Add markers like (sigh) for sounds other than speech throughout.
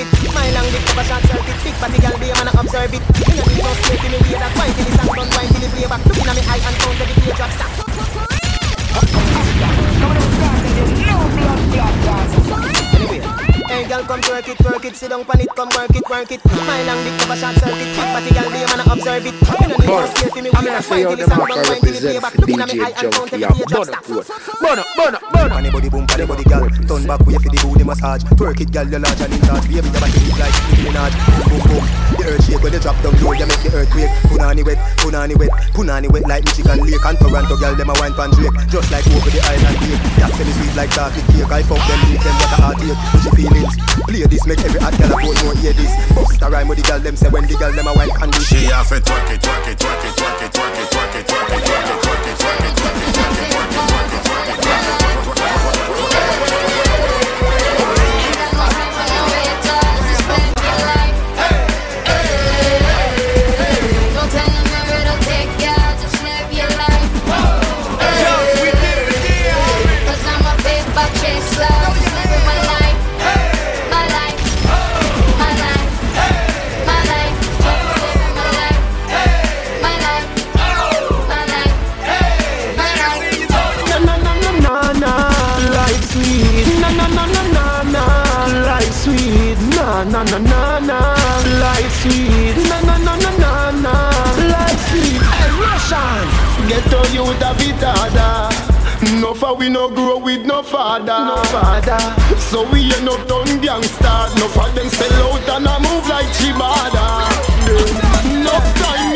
it. long dick, cover shot short circuit. Big body girl, be a man observe it. Me a little straight till me wear that wine till the sun don't wine till the playback. Looking at me eye and count every teardrop. Stop. No blood. Anyway. Hey girl, come twerk it, twerk it, sit down pan it, come work it, work it. My long dick never short circuit, big body girl, be a man observe it. You know need no scare for me, we a fight till the sound done, wine till the playback. Looking at me eye and count every page. Burn up, burn up, burn up. Anybody boom, anybody girl, turn back way for the booty massage. Twerk it, girl, you large and in charge. Baby, your body big like Nicki Minaj. Boom, boom. The earth shake when you drop down low, you make the earthquake. Punani wet, punani wet, punani wet like Michigan Lake and Toronto, girl, them a wine pan Drake. Just like over the island lake. That semi sweet like chocolate cake. I fuck them, leave them like a heartache. Push your feelings, play this, make every hot girl a boat know hear this. Bust a rhyme with the girl, them say when the girl them a wine can do She have to twerk it, twerk it, twerk it, twerk it, twerk it, twerk it, twerk it, twerk it, twerk it, twerk it, twerk it. na no for we no grow with no father. No father. So we ain't no done gangster. No for them sell out and I move like Chibada no time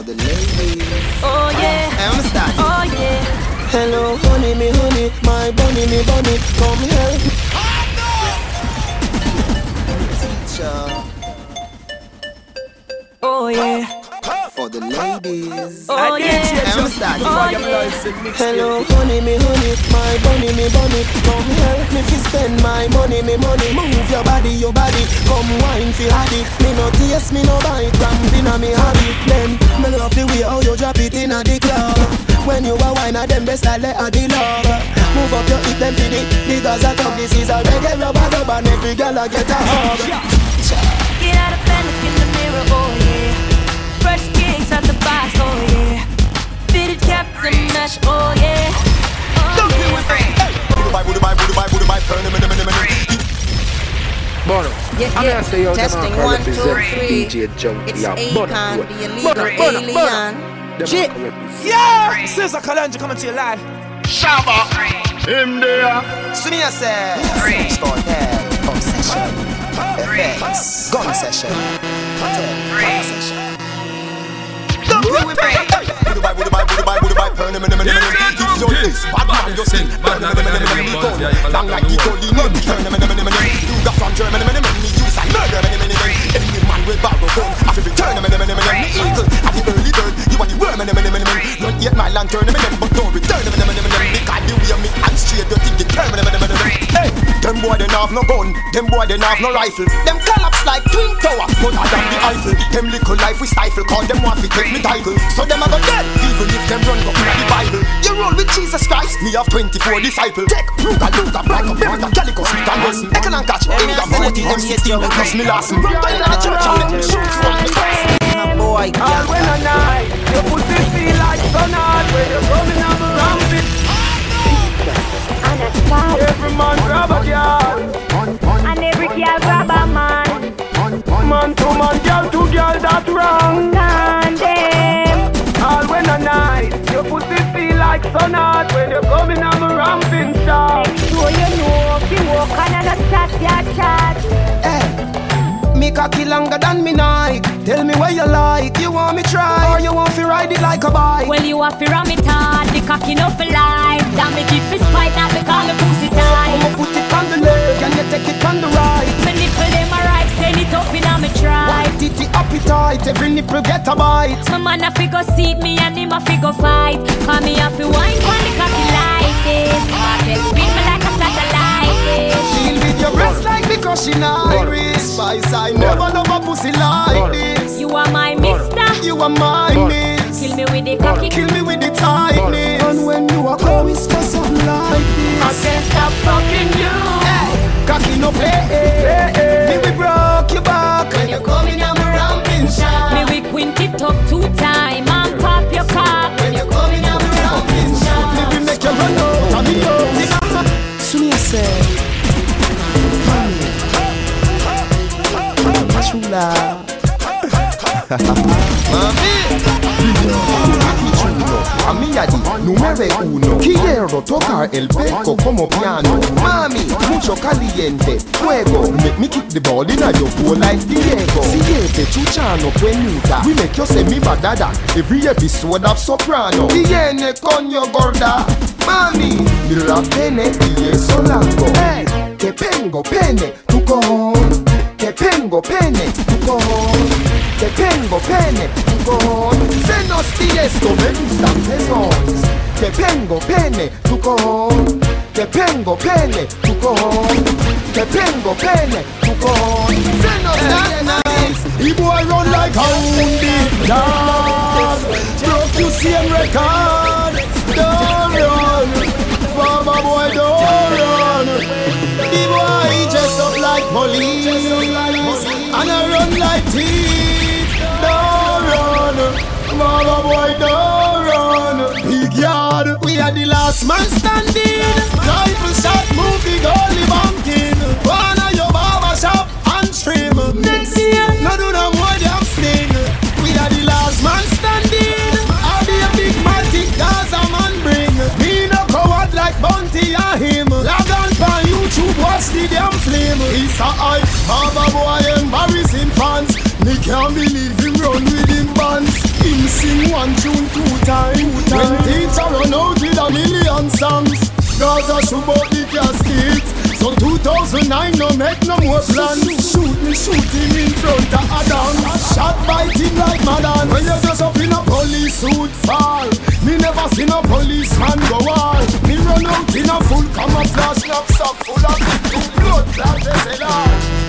for the ladies. oh yeah, I understand. oh yeah. Hello, honey, me honey, my bunny, me bunny, come help me. Teacher, Oh yeah, for the ladies. oh yeah, I understand. oh yeah. Hello, honey, me honey, my bunny, me bunny, come help me fi spend my money, me money. Move your body, your body, come wine fi haddy. Me no taste, me no bite, ramping a me habit. Then me love the way how you drop it in a the club. When you a wine, a them best I let a the love. Move up your hip, them fi the the Gaza talk. This is a reggae rubber dub, and every girl a get a hug. Get out of bed, look in the mirror, oh yeah. Fresh kicks at the box, oh yeah. Fitted caps and mesh, oh yeah. Oh yeah. Bono. Yeah, I'm yeah. gonna say yo, Testing are one, represent two, three. DJ Junkie. It's yeah, Akon, Bono, the illegal alien. Them Shit. are represent. Yeah! Caesar Kalanja coming to you live. Shabba. Him there. So me a start there, pump session, effects, gun session, hotel, gun session. Him, him, him, him. Any man with borrow gun, I feel return him, him, him. Me eagle at the early you are the worm, him, him, him, him, him. Not yet my lantern, him, him, him, but don't return him, him, him, him, him. Because the way me and straight, you think him, him, him, him, him. Hey, them boy they have no gun, them boy they have no rifle. Them collapse like twin tower, but I am the Eiffel. Them little life we stifle, call them want to take me title. So them a go dead, even if them run go the Bible. You roll with Jesus Christ, me have 24 disciples. Take Ruger, Luger, Black, Bertha, Calico, Smith and Wesson. Econ and Catch, Inga, 40, M60, plus me last. Run in the church and let them shoot on the cross. Boy, And when I night, your pussy feel like sun hot when you're coming up around it. Every man grab a girl, And every girl grab a man. man to man, girl to girl, that's wrong. And them. All when I night, your pussy feel like sun hot when you're coming up around ramping shop. So you know, if you walk on a chat, ya chat. Me cocky longer than me Nike. Tell me where you like. You want me try or you want to ride it like a bike? Well, you have to ram it hard, the cocky no for life. Damn it, keep it spite, not because me pussy tight. I'ma put it on the left and you take it on the right. Me nipple them a right, send it up in a me try. White titty appetite, every nipple get a bite. My man a fi go seat me and him a fi go fight. Call me a fi wine pon the cocky like this. Spin me like a satellite dish. Deal with your breast like me crushing iris. Spice, I never love a pussy like this. You are my mister. You are my miss. Kill me with the cocky. Kill me with the tightness. And when you are come, it's for something like I can't stop fucking you. Hey, cocky no play. Me we broke your back when you coming on my ramping shot. Me we quint it up two time and pop your cock. When you coming on my ramping shot. Me we make you run out of me out. So me say, I'm me yadi, numero uno. Quiero tocar el beco como piano. Mami, mucho caliente, fuego. Make me kick the ball in your goal like Diego. Siete chuchano buenita. We make you say me badada. Every episode of soprano. Viene coño gorda. Mami, mira pene y eso largo. Hey, que tengo pene, tu cojón. Que tengo pene, tu cojón. Que tengo pene, tu cojón. Senos y esto me gustan pezones. Que tengo pene, tu cojón. Que tengo pene, tu cojón. Que tengo pene, tu cojón. Senos that nice. The boy run like a wounded dog. Broke you same record. Don't run, Boy, don't run. Big yard, we are the last man standing. Rifle shot, movie goalie banking. Wanna your barber shop and trim. Next year, no do no more damn sting. We are the last man standing. I'll be a big matic Gaza man bring. Me no coward like Bounty and him. Log on on YouTube, watch the damn flame. It's a hype, Baba boy embarrassing fans. Me can't believe him run with him bands. Sing one tune two times. When teacher run out with a million songs. Gaza shoot out the casket. So 2009 no make no more plans. Shoot me, shoot him in front of Adam. Shot by him like Madan. When you just up in a police suit fall. Me never seen a policeman go all. Me run out in a full camouflage knapsack full of blood clot SLR.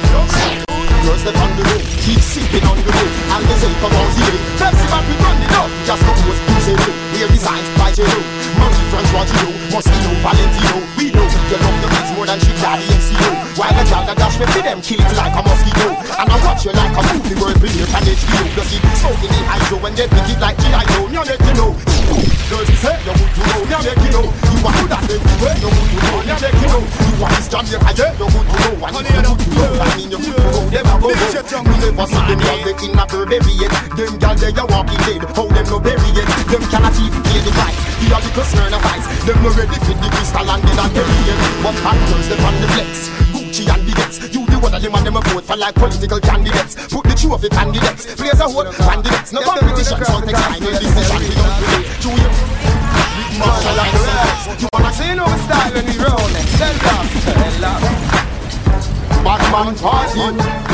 Girls step on the road, keep sipping on the road, and they say come on zero. Pepsi man we run it up, just compose music. We are designed by friends what you know, Moschino, Valentino. We know you love the kids more than she daddy and CEO. While the child that dash me for them, kill it like a mosquito. And I watch you like a movie world premiere on HBO. You see, smoking in hydro when they pick it like G.I. Joe. Me make you know. Girls you say you would to know, me make you know. You want to that everywhere, you would to know, me make you know. You want this Jamaica, yeah, you would to know. And you to know, I mean you to know. Them a go go. We never see them girl they in a Burberry yet. Them girl they a walking dead, how them no bury yet. Them cannot even pay the price. The other concern of ice. Them no ready for the crystal and the not bury yet. But hot girls them on the flex. Gucci and the gets. You the one of them and them a vote for like political candidates. Put the trophy candidates. Players a vote candidates. No competition, so take and decision. We don't play. Junior. Marshall and the rest. You wanna you know we style when we roll next. Sell love, sell love. Batman party,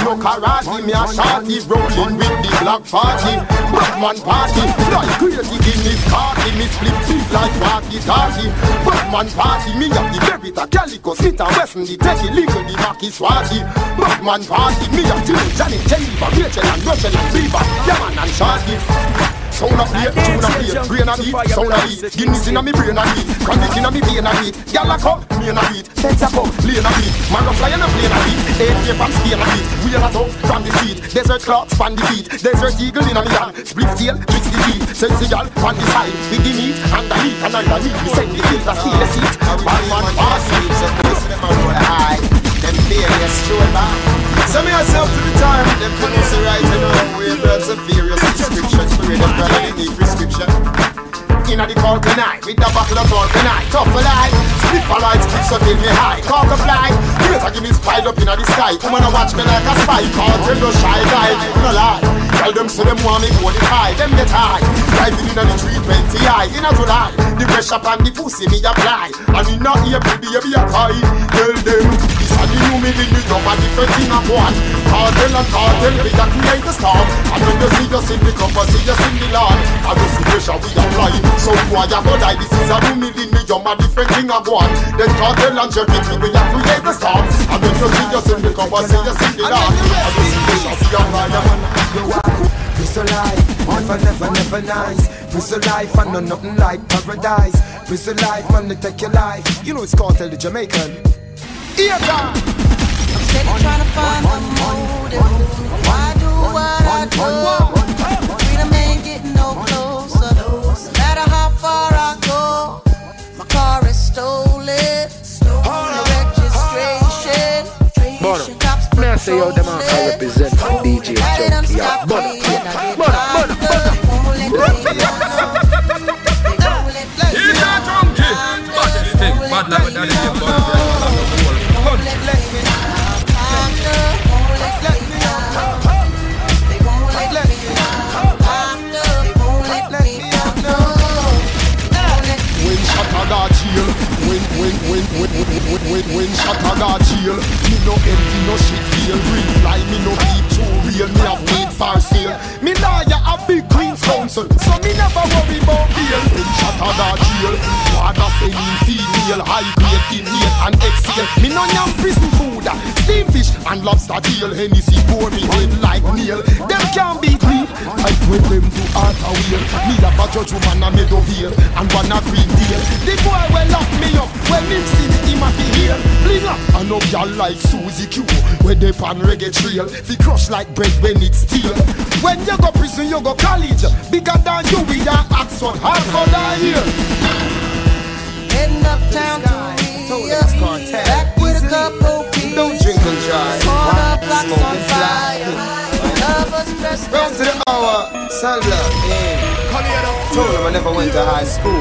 no karate, me a shorty rolling with the black party. Batman party, fly crazy in this party, me split feet like party party. Batman party, me have the Beretta, Calico, Smith and Wesson, the Teddy, Legal, the Mackie Swati. Batman party, me have Jimmy, Johnny, Jennifer, Rachel and Russell and Beaver, Yaman and Shorty. Sound a plate, tune a plate, brain a beat, sound a beat Guinness inna me brain a beat, chronic inna me vein a beat Gyal a come, me a beat, feds a come, lane a beat Man a fly and a plane a beat, eight year from Spain a beat Wheel a top from the seat, desert clock span the feet Desert eagle inna me hand, split tail, fix the teeth Sexy gyal on the side, with the meat underneath And underneath, we send the filter, steal the seat. Bad man so push them a roll high Them failures stroll back So me yourself to the time, them police are right know. We birds and furious prescriptions for them brother they need prescription Inna the court tonight, with the bottle of talk tonight Tough life, split for lights, keep so till me high. Cock a fly, greater give me spied up inna the sky. Woman a watch me like a spy, cartel no shy guy. No lie, tell them so them want me go the high. Them get high, driving inna the 320 high. Inna July, the pressure on the pussy me apply. And inna April baby a cry Tell them, this a the new me the new job a different thing of one Cartel and cartel, we a create the storm. And when you see us in the cover, see us in the lawn And the pressure we apply So boy a go die, this is a new me the new job different thing of one Then cartel and jerky, we a create the storm And when you see us in the cover, see us in the lawn And the pressure we apply Prison life, never, never, never nice. Prison life, I know nothing like paradise. Prison life, man, they take your life. You know it's called Tell the Jamaican. Here, God. Steady trying to find the motive. Why do what I do? say yo, them I represent my DJ Junkie. But, but, but, but. He's a junkie. Baddest thing, bad luck with that. Let me let me They won't let me They won't let me When shot I got chill. When when when when when when when shot I got chill no empty no shit deal, green fly me no keep too real, me have weed for sale. Me lawyer a big Queen's Counsel, so me never worry about bail. When Shataga chill, water selling female, high grade inhale and exhale. Me no yam prison food, uh, steam fish and lobster tail. Hennessy pour me head like nail. Them can't me. I put them to art a wheel. Me have a judge woman a made of Meadowvale and one a Green Deal. The boy will lock me up when him see me him a fi heal. Bling up, I know y'all like Susie Q. Where they pan reggae trail, fi crush like bread when it's steel. When you go prison, you go college. Bigger than you with your Oxford, Harvard, or here. Heading uptown to Rio. Back with a couple beers. Don't drink and drive. Corner blocks on Smoking fly. fire. Lovers Round to the hour, Sandler, yeah. Told him I never went to high school,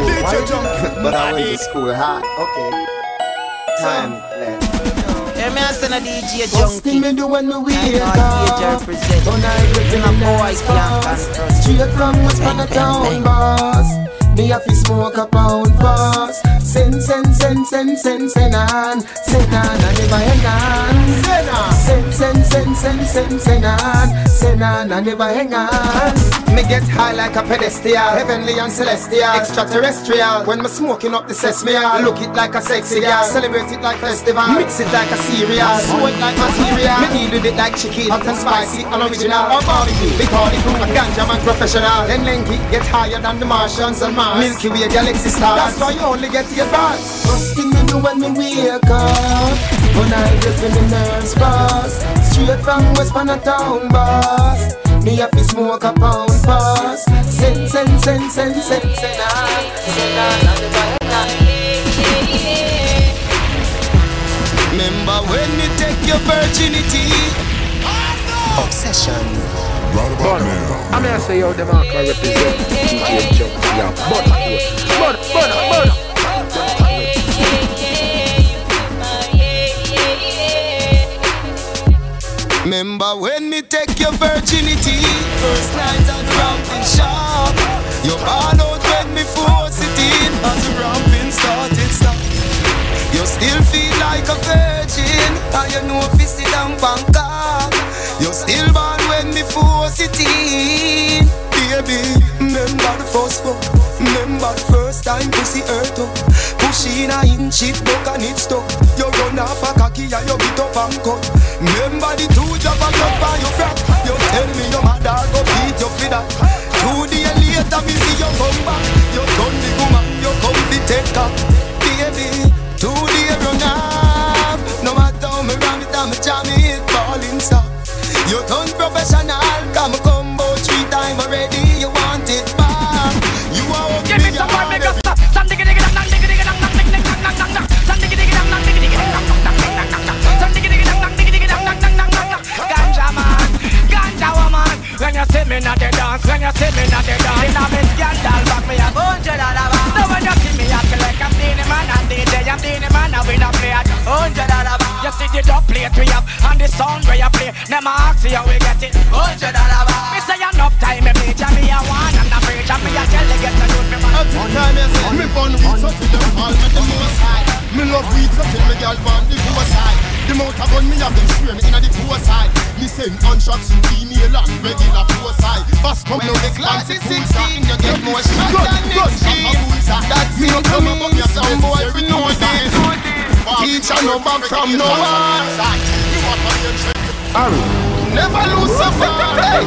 but I went to school high. Okay. Time left. Hear me asking a DJ First thing junkie. me do when me wake I know a DJ up represent. When I get Bring in a boy nice can't. Straight from West Bang, Panna town boss Me have to smoke a pound fast Send, send, send, send, send, send on. Send on, I never hang on. Send on. Send, send, send, send, send, send on. Send on, I never hang on. Me get high like a pedestal Heavenly and celestial. Extraterrestrial. When me smoking up the sesame I Look it like a sexy girl Celebrate it like festival. Mix it like a cereal. Sew it like material. Me deal with it like chicken. Hot and spicy and original. Or barbecue. Big party crew A ganja man professional. Then Lenky get higher than the Martians and Mars Milky Way galaxy stars That's why you only get your bars First thing me do when me wake up When I get in the nerves fast Straight from West Panna town boss Me have to smoke a pound fast Send, send, send, send, send, send on Send on, and never Remember when you take your virginity Obsession Now. I'm gonna say yo, them are can represent DJ Junkie. Yeah, but, but, but, but. Remember when me take your virginity First night at the ramping shop You ball out when me force it in As the ramping started stop You still feel like a virgin And you know if you sit down Bangkok You still remember the first fuck Remember the first time pussy hurt up Push in a inch it broke and it stuck. You run off a cocky and you beat up and cut. Remember the two job and love by your frack You tell me your mother go beat you for that. Two days later me see you come back You done the woman, you come to take her. Baby, two days run off. No matter how me ram it and me jam it Falling stop You done professional see me not the dance, in a me scandal back me a hundred dollar back. So when you see me acting like I'm the man and DJ, I'm the man and we not play at hundred dollar back. You see the dub plate we have and the sound where you play. A ask you how we get it hundred dollar back. Me say enough time me and me a one and a preach me a tell the get to youth me man. Every time you say Me weed so till them all make them know side Me love weed so till me girl want the poor side. The mouth of gun me have them swear me inna the poor side. Me send contracts to email and regular poor side. Fast come no expensive food side You get more shot than next That's me no come up me some boy we know this Teacher no back from no one. Harry Never lose so far. Hey,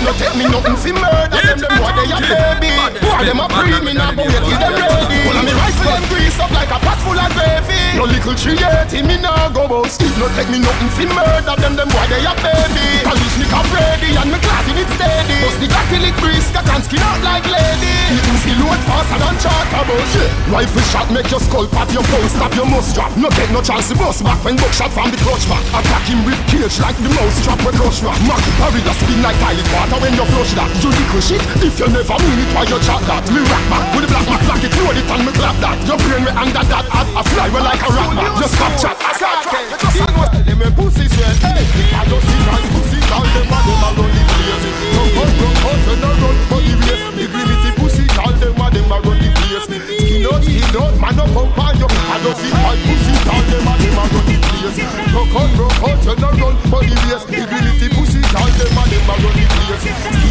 no take me nothing fi murder them. Them boy they a baby. Boy them a pre me now, but wait till them ready. Pull on me rifle them grease up like a pot full of gravy. No little tree eighty me now go bust. No take me nothing fi murder them. Them boy they a baby. Polish me cap ready and me class in it steady. Bust the lick grease, cut and skin out like lady. You see load faster than charter bus. Rifle shot make your skull pop, your phone stop, your must drop. No get no chance to bust back when buckshot from the clutch back. Attack him with cage like the mouse trap we Rush rock, man, carry the spin like toilet water when you flush that. You little shit, if you never mean it, why you chat that? Me rock back with the black man, black it, load it and me clap that. Your brain me under that, I, I fly well like a rat man. Just stop chat. I start chat. You? Them pussy sweat. I just see my pussy, all them a them a run the place. No run, run, run, turn around for the race. The pussy, all them a them a run the place. Skin out, skin out, man up on you. I just see my pussy, all them a them a run the place. Rock out, rock out, turn for the. The gritty pussy, all them a a run the place.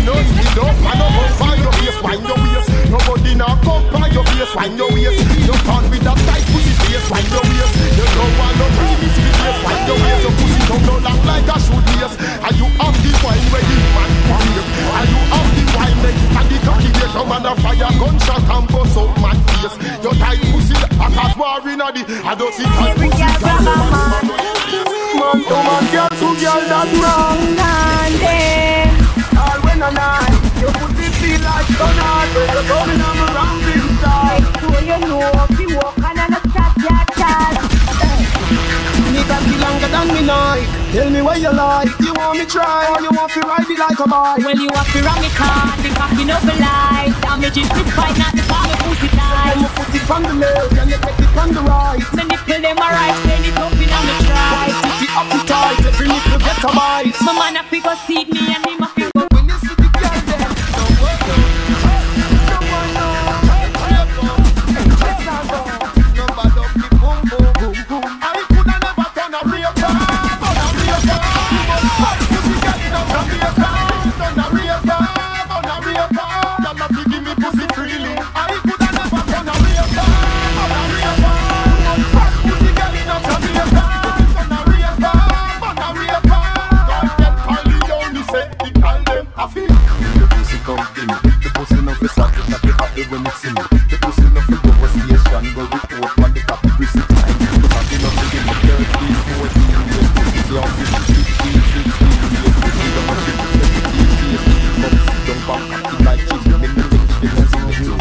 Out, skin out, man up on your face, wind your waist. Nobody now pump on your face, wind your waist. You can't with that tight pussy space, wind your waist. You don't want no primitive face, wind your waist. Your pussy come down lock like a shoot lace. Are you have the wine where the man want you? Are you have the wine make and the cocky they come and a fire gunshot and bust out man face? Your tight pussy, I cause war in a the, I don't see tight pussy. Man man, girl to girl, that wrong. All when I night, your pussy feel like sunlight. You're coming on around inside. So you know, if you walk and I'm a chat, chat. Nigga be longer than me like Tell me what you like You want me try or you want to ride it like a bike Well, you want to run me car, the cocky no be light. Damage is this fight, not the power pussy tight. Then you put it on the left and you take it on the right Me nipple them alright, send it up in on me try. Put it up the tight Every nipple get a bite My man a figure seat me and him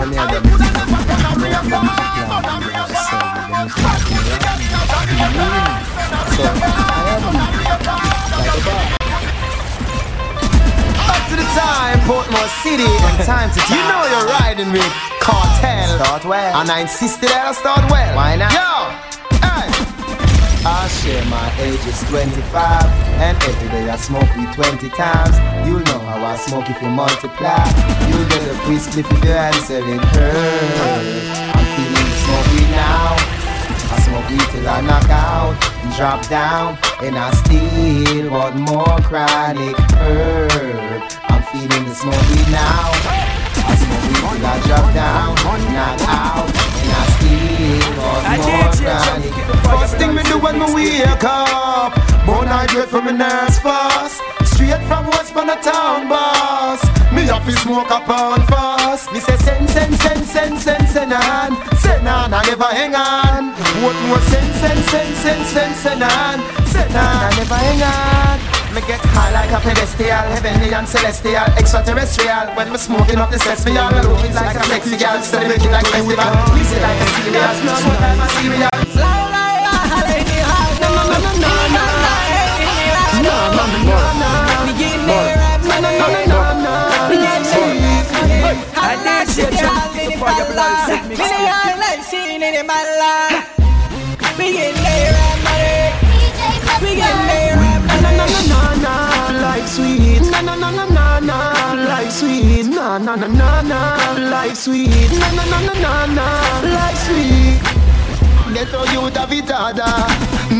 Turn a real car Up to the time, Portmore City, and time to time. You know you're riding with Cartel. Start well. And I insisted that I start well. Why not? Yo! Share my age is 25 And every day I smoke weed 20 times. You'll know how I smoke if you multiply. You get a free spliff if you're answering her I'm feeling smoke weed now. I smoke weed till I knock out Drop down And I still want more chronic herb I'm feeling the smoke weed now. I smoke weed till I drop down Knock out And I still First thing me do when me wake up. Bone hydrate from my nurse first Straight from on the town boss. Me have to smoke a pound fast. Me say send, send, send, send, send, send on. Send on, I never hang on. What more? Send, send, send, send, send, send on. Send on, I never hang on me get high like a pedestal, heavenly and celestial, extraterrestrial. When me smoking up the sets, me all is like a sexy girl, steady making like festival. Me like a serial, smoke like a serial. Like sweet, na na na na na na, like sweet, na na na na na, like sweet, na na na na na na, like sweet. Get how you have it harder.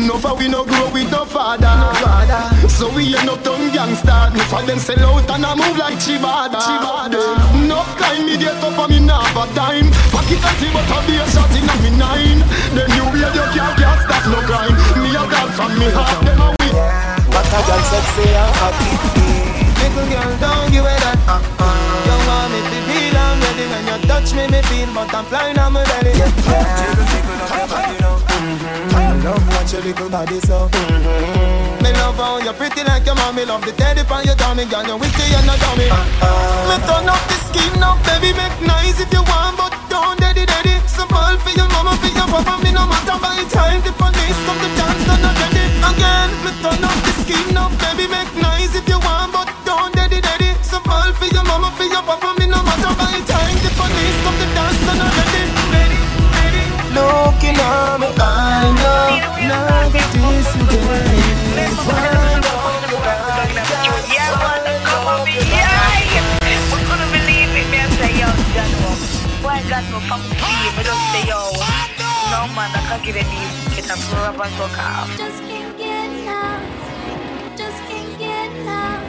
No for we no grow with no father. No father. So we end up done gangster. No for them sell out and I move like Chibada. Chibada. No kind me get up and me not have a dime. Pocket empty but I be a shot in a me nine. Then you wear your can't can't stop no crime. Me a dog from me heart them a What a girl sexy and happy. Little girl don't give it that. Uh, uh. You want me to feel I'm ready when you touch me, me feel, but I'm flying on my belly. Yeah. Jiggle, jiggle up your body now. Mm-hmm. I love watch your little body so. Mm-hmm. Me love how you're pretty like your mommy. Love the teddy on your tummy, girl. you're witty and a dummy. Uh, uh. Me turn up the skin now, baby. Make nice if you want, but don't daddy daddy. Simple for your mama, for your papa. Me no matter by time the police come to dance, done not ready Again, me turn up the skin up, baby, make noise if you want, but don't daddy daddy. So ball for your mama, for your papa, me no matter by time. The police come to dance and I'm ready, ready, ready. Looking at me, I know, now that this is the no fucking see you, but don't man, I can't give any get a pro up and talk out. Just can't get enough. Just can't get enough.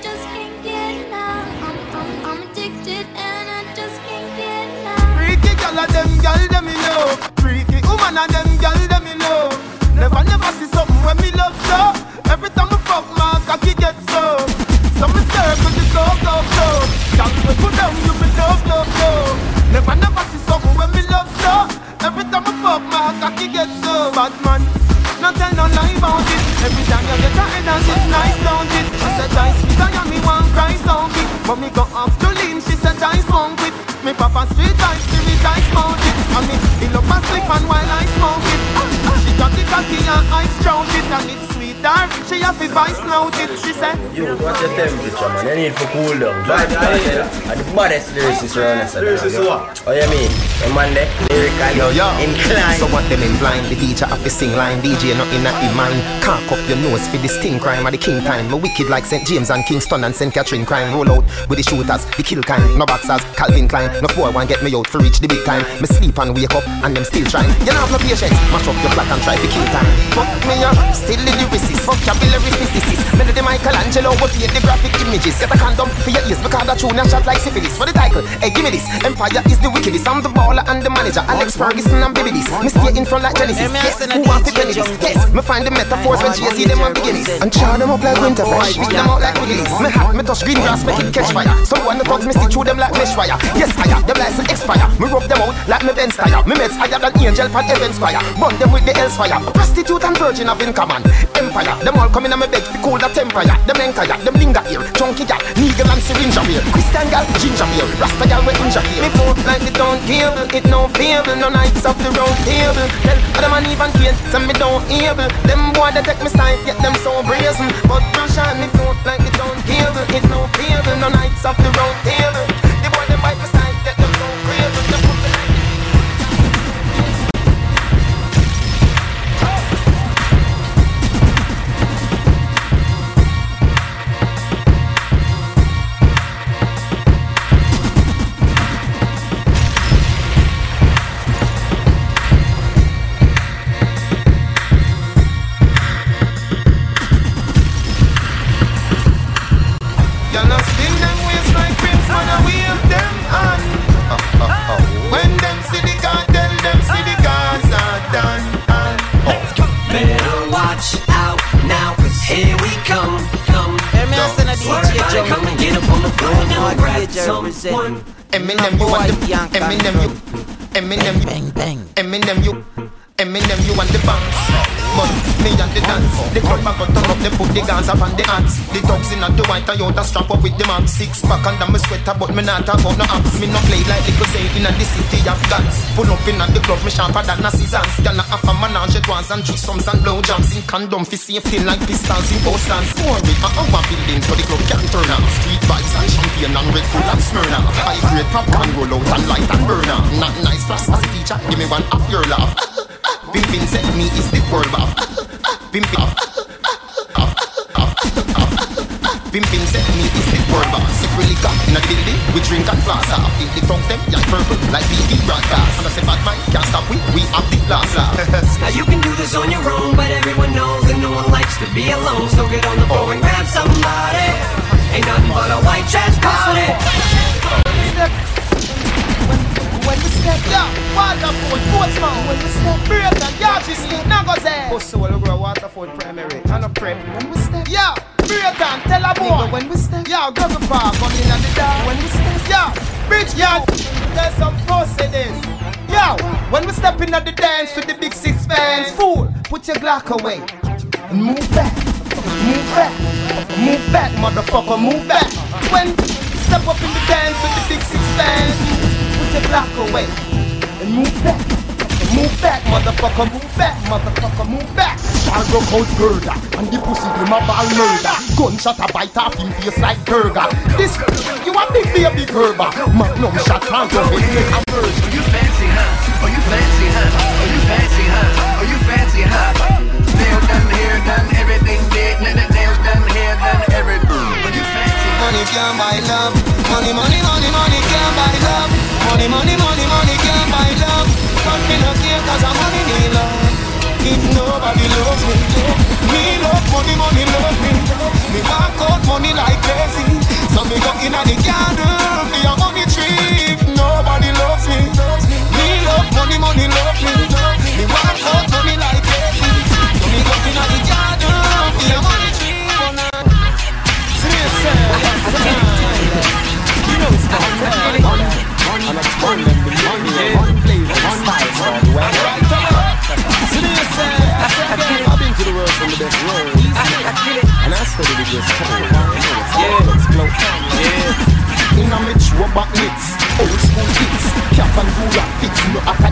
Just can't get enough. I'm, I'm, I'm addicted and I just can't get enough. Freaky gal a them gal them me know. Freaky woman a them gal them me know. Never never see something when me love so. Every time I fuck my cocky get so. So me circle the go go go. Gal me put down you me love love love. Never never see something when me love so. Every time I fuck my cocky get so. Bad man. No tell no lie about it Every time you get a head and it's nice, don't it? She said, Dice, me and me one cry, don't it? But me go off to lean, she said, Dice, won't it? Me papa street see me dice, mount it And me, he love my slip and while I smoke it She got the cocky and I stroke it And it's sweet, dark, she have to vice note it She said, Yo, what's your temperature, man? You need to cool down. Vybz Kartel are the baddest lyricists around us. Lyricist what? Oh, you mean? The man there, lyrical, Yo, yo. inclined. So what them in blind? The teacher have to sing line. DJ not in a in mind. Cock up your nose for this sting crime at the king time. Me wicked like St. James and Kingston and St. Catherine crime. Roll out with the shooters, the kill kind. No boxers, Calvin Klein. No poor one get me out to reach the big time. Me sleep and wake up and them still trying. You know have no patience. Mash up your clock and try to kill time. Fuck me up, still in the lyricist. Vocabulary physicist. Melody Michelangelo will create the graphic images. Get a condom for your ears because the tune and shot like syphilis. For the title, hey give me this. Empire is the wickedest. I'm the baller and the manager. Alex Ferguson and Baby this. Me stay in front like Genesis. Yes, who want to benefit this? Yes, me find the metaphors when Jay see them on beginnings. And char them up like winter fresh. Beat them out like Wiggles. Me hat, me touch green grass, make it catch fire. So when the thugs me see through them like mesh fire. Yes, fire, them license expire. Me rub them out like me Benz tire. Me meds higher than angel pan Evans fire. Burn them with the else fire. Prostitute and virgin have in common. Empire, them all coming on me bed to cool the temperature. Them entire, them linger here. Chunky gal, needle and syringe here. Christian gal, ginger beer. Rasta gal, we injure here. Me foot like the don't cable, it no fable. No nights off the round table. Tell other man even can't, so me don't able. Them boy they take me style, yet them so brazen. But on me foot like the don't cable, it no fable. No nights off the round table. Swerve come and get up on the floor and grab someone. Eminem, you want the Eminem, you. Eminem, you. Bang bang. Eminem, you Eminem, you want the bounce. But me and the dance. The club a go turn up, they put the guns up on the hands. The dogs in the white Toyota strap up with the man. Six pack under my sweater, but me not about no abs Me no play like little say in the city of guns. Pull up in the club, me sharper than a scissors. Y'all not have a menage at once and threesomes and blowjobs In condom for safety like pistols in posters Story a our building so the club can turn up. Street vibes and champagne and Red Bull and Smyrna. High grade popcorn roll out and light and burner. Not nice fast as a teacher, give me one off your laugh Pimpin said me is the word of. Pimpin off Pimpin said me is the word boss Secretly got in a building, we drink and floss off Eat the tongue them, yeah purple, like BB broadcast And I say bad man, can't stop we, we have the laugh Now you can do this on your own, but everyone knows that no one likes to be alone. So get on the down, Waterford, Portsmouth When we step Braeton, will grow Waterford Primary And prep Yo, Braeton, tell a Yo, Grubber Park, on in at the door When we step There's some this Yo, when we step in at the dance with the big six fans Fool, put your Glock away And move back Move back Move back, motherfucker, move back When step up in the dance with the big six fans your block away and move back. Move back, motherfucker, move back, motherfucker, move back. I'll go out murder and the pussy them a ball murder. Gunshot a bite off him face like burger. This you a big baby gerber. Magnum shot on your head make a murder. You fancy, huh? Oh, you fancy, huh? Oh, you fancy, huh? Oh, you fancy, huh? Nail done, hair done, everything dead. Nails done, hair done, everything money can't buy love. Money, money, money, money can't buy love. Money, money, money, money can't buy love. But me no care cause I'm money need love. If nobody loves me, me love money, money love me. Me walk out money like crazy. So me go in at the garden for your money tree. Nobody loves me, me love money, money love me. Me walk out money like crazy. So me go in the garden for your money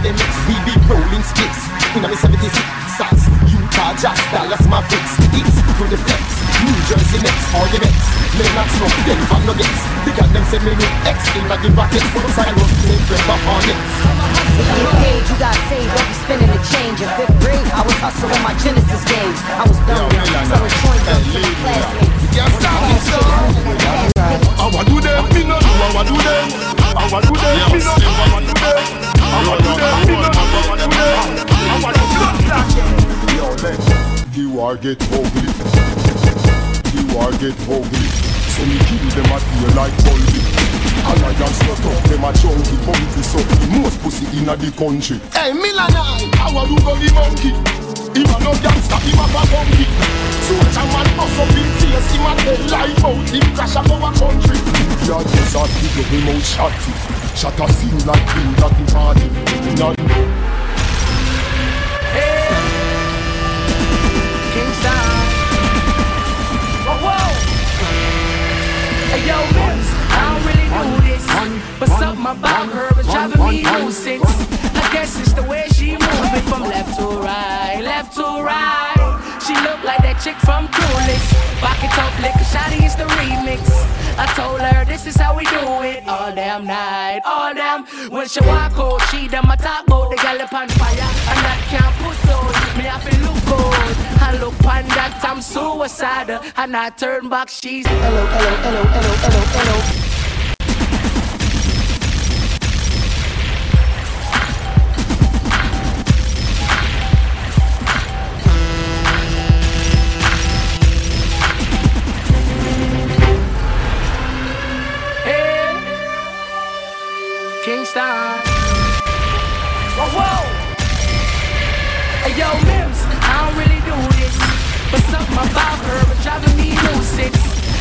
academics, we be rolling. In a me 76 sats, Utah Jazz, Dallas Mavericks, it's to the flex, New Jersey Nets, all the Mets, Lennox no, Denver Nuggets, because them say me with X in my the bracket, full of side road, they Trevor Hornets. Page, you got saved, don't be spending the change. In fifth grade, I was hustling my Genesis games. I was dumb, selling joints up to my classmates. Can't stop me, so. I want do them, me no do, I want do them. I want do them, me no do, I want do them. I want do them, me no do, I want do them. I want do blood clot. Yo, let's. The war get ugly. The war get ugly. So me kill them at here like Colby. Alliance not up, them a chunky Monkey so the most pussy inna the country Hey, Milanai, how a do go the monkey? Him a no gangster, him a a monkey Soldier man bust up him face, him a tell lie out Him crash up our country Yeah, yes, I think you him out shotty Shot a scene like him that party Not know but something about her is driving me nuisance. I guess it's the way she moving from left to right, left to right. She look like that chick from it up, lick a shotty is the remix. I told her this is how we do it all damn night, all damn. When she walk out, she done my talk about the gal up on fire, and that can't put out. Me have to look good, I look on that I'm suicidal, and I turn back. She's hello, hello, hello, hello, hello, hello. Yo, Mims, I don't really do this, but something about her is driving me nuisance.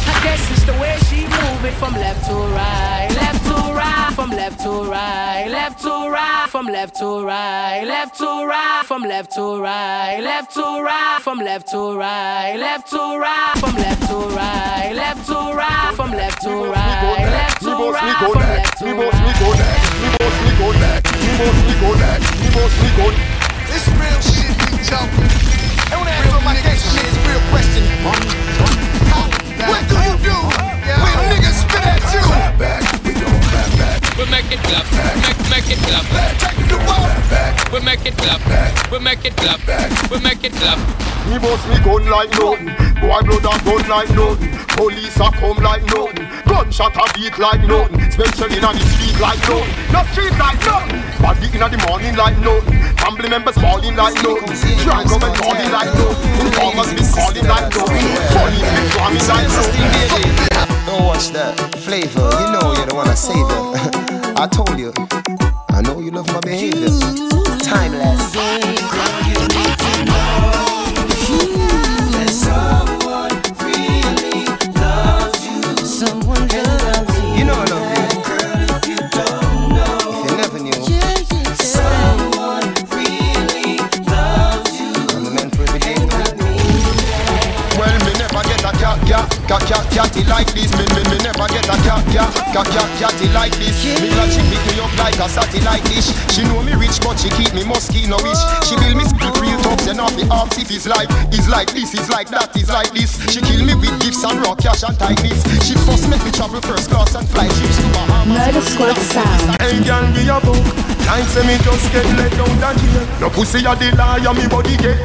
I guess it's the way she moving from left to right, left to right, from left to right, left to right, from left to right, left to right, from left to right, left to right, from left to right, left to right, from left to right, left to right, from left to right, left to right, from left to right. Me boss me go next, me boss me go next, me boss me go next, me boss me go This clap. We make it clap, we make it clap, we make it clap. Me boss me gun like nothing Boy blood a gun like nothing Police a come like nothing Gunshot a beat like nothing Especially inna the street like nothing No street like nothing Body inna the morning like nothing Family members falling like nothing Drunk government calling like nothing Informers be calling like nothing Police be swarming like nothing Don't watch that flavor. You know you're the one I save it. I told you. I know you love my behavior. Timeless. Cat, cat, cat, catty like this. Me, me, me never get a cat, cat, cat, cat, catty like this. Me like she pick me up like a satty like this. She know me rich, but she keep me mosquito wish. She build me split real tough, then off the arms if it's like, it's like this, it's like that, it's like this. She kill me with gifts and rock cash and tightness. She first make me travel first class and fly ships to Bahamas. Murder Squad sound. Hey, girl, we a book. Like say me just get let down that jail. No pussy a the liar, me body get.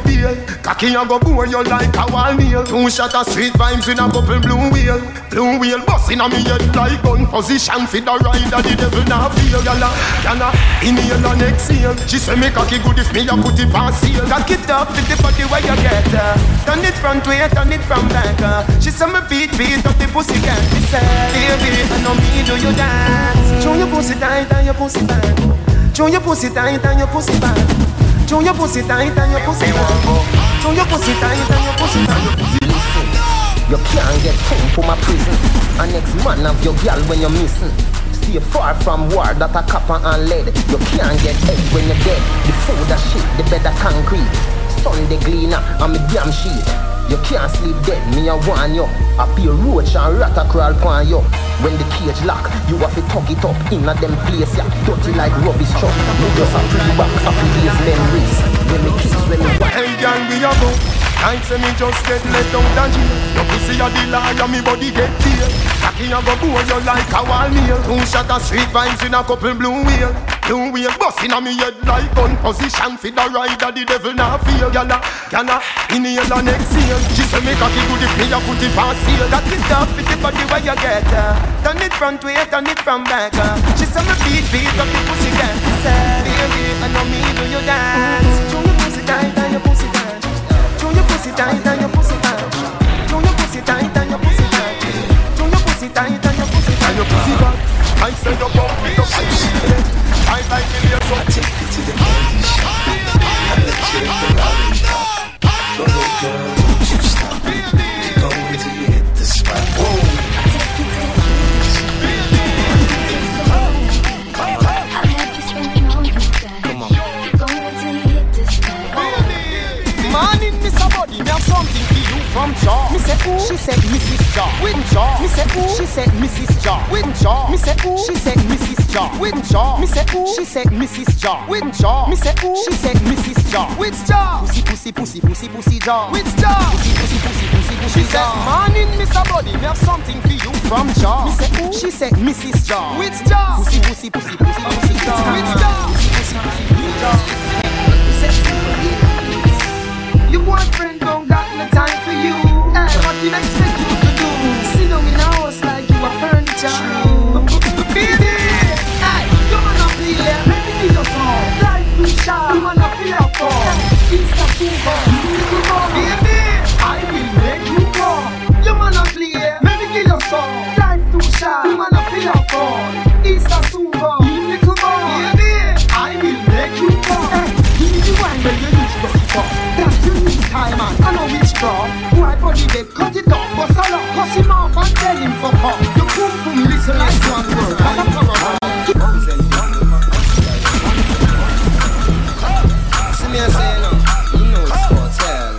Got Cocky a go bore you like a wall nail. Two shot of street vibes in a couple blue wheel. Blue wheel busting on me head like gun position for the rider. The devil now feel yalla, yalla. Inhale and exhale. She say me cocky good if me a put it past seal. Cock it up with the body where you get her. Turn it front way, turn it from back. uh. She say me beat beat up the pussy cat. Me say, baby, I know me do you dance. Show your pussy tight and your pussy fat. Show your pussy tight and your pussy fat. Show your pussy tight and your pussy fat. Show your pussy tight and your pussy fat. You can't get home from a prison. A next man of your girl when you're missing. Stay far from war that a copper and lead. You can't get head when you're dead. The food a shit, the bed a concrete. Sunday cleaner, I'm a damn sheet. You can't sleep dead, me a warn you. I a roach and rat a crawl upon you. When the cage lock, you have to tug it up in a them place, yeah. Dirty like rubbish truck. You just a free back, happy days memories. When me kiss, when me Hey girl, we a go. Time say me just get let out and jail. Your pussy a the liar, me body get tail. Cocky a go bore you like a wall nail. Two shot of street vibes in a couple blue wheel. Blue wheel busting on me head like gun position for the rider. The devil now feel yalla, yalla. Inhale and exhale. She say me cocky good if me a put it past seal. Cock it up with the body where you get her. Turn it front way, turn it from back. uh. She say me beat beat up the pussy. She say, baby, I know me do you dance. Show your pussy tight pussy tight your pussy your pussy tight your pussy. Show your pussy tight your pussy. Your. I say you bump it. I like. I take to the shop. I let you you Jaw. Me say who? She said Mrs. Jaw. With Jaw. Me say who? She said Mrs. Jaw. With Jaw. Me say who? She said Mrs. Jaw. With Jaw. Me say who? She said Mrs. Jaw. With Jaw. Me say who? She said Mrs. Jaw. With Jaw. Pussy, pussy, pussy, pussy, pussy Jaw. With Jaw. Pussy, pussy, pussy, pussy, pussy She said, Morning, Mr. Body, me have something for you from Jaw. Me say who? She said Mrs. Jaw. With Jaw. Pussy, pussy, pussy, pussy, pussy Jaw. With Jaw. Pussy, pussy, pussy, pussy Jaw. Me say, Your boyfriend don't got no time for you. You expect you to do? Sit down in a house like you a furniture. Baby, hey, you wanna play? Let me be your song. Life. You wanna feel your phone. It's the super. Baby, I will make you more. You wanna play? Let me your song. Life too short. You wanna feel your phone. It's the. Little boy. Baby, I will make you more. Hey, give me the wine when you use the fuck. That's you need time man. I know which draw. Wipe on the bed, him off and tell him boom listen like one. And See me a say you know it's hotel.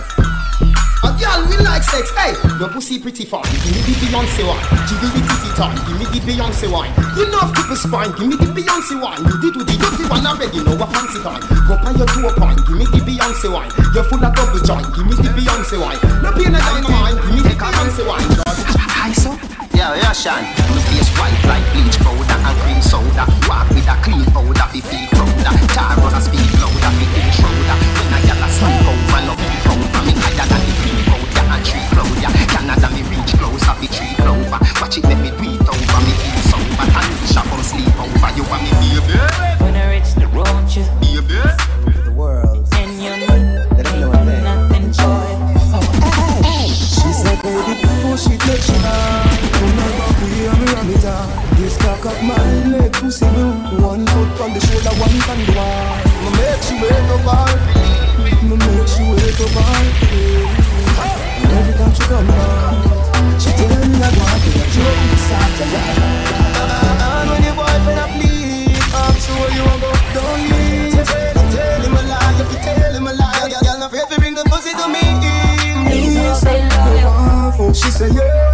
A girl we like sex, hey. Your pussy pretty fine, give me the Beyonce wine. Jiggle the titty time, give me the Beyonce wine. You love people spine, give me the Beyonce wine. You did do the dirty one already, know a fancy kind. Go on your toe point, give me the Beyonce wine. You're full of double joint, give me the Beyonce wine. No pain in my mind, give me the Beyonce wine. Hi so. Yeah, yeah, Shan. My face white like bleach powder and cream soda. Walk with a clean powder, fi feel prouder. Tar on a speed louder, fi feel shrouder. When I yell a smoke over, love me over. Me higher than the cream powder and tree cloud. Canada me reach closer, fi tree clover. Watch it, let me sleep over. You want me baby? When I reach the road, you Baby. The world. and you need They don't know what they nothing joy. She said, baby, push it, let you know. Come on, back here, me ram it up. This cock of mine, leg pussy blue. One foot on the shoulder, one on the wall. Me make she wake up all Me make she wake up all Every time she come out, she tell me I want to get you you won't go. Tell him, tell him a lie, if you tell him a lie, girl, girl, not afraid to bring the pussy to me. She said, yeah.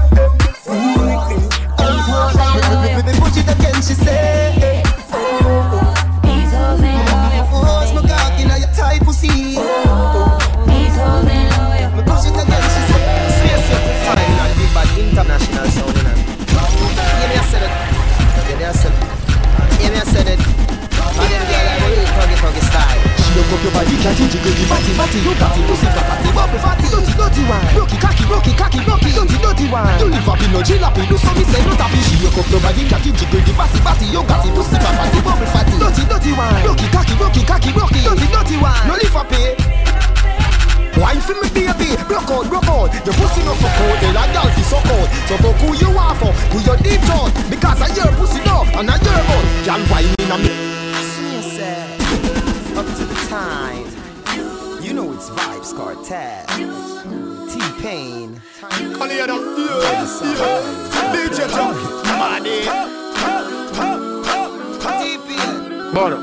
body catty jiggy fatty fatty You catty pussy fat fatty bubble fatty Dirty dirty wine Rocky cocky rocky cocky rocky Dirty dirty Don't live up in no jilapi Do so me say no tapi She yoke up nobody catty jiggy fatty fatty You got it. pussy fat fatty bubble fatty Dirty dirty one. Rocky cocky rocky cocky rocky Dirty dirty wine No live up here. Wine for me baby, Broke out, broke out. Your pussy no so cold. they like y'all so cold So fuck who you are for, who your deep down Because I hear pussy now, and I hear mouth Can't wine it's Vybz T-Pain. On the other, yeah, yeah. DJ Jump, money. Bono.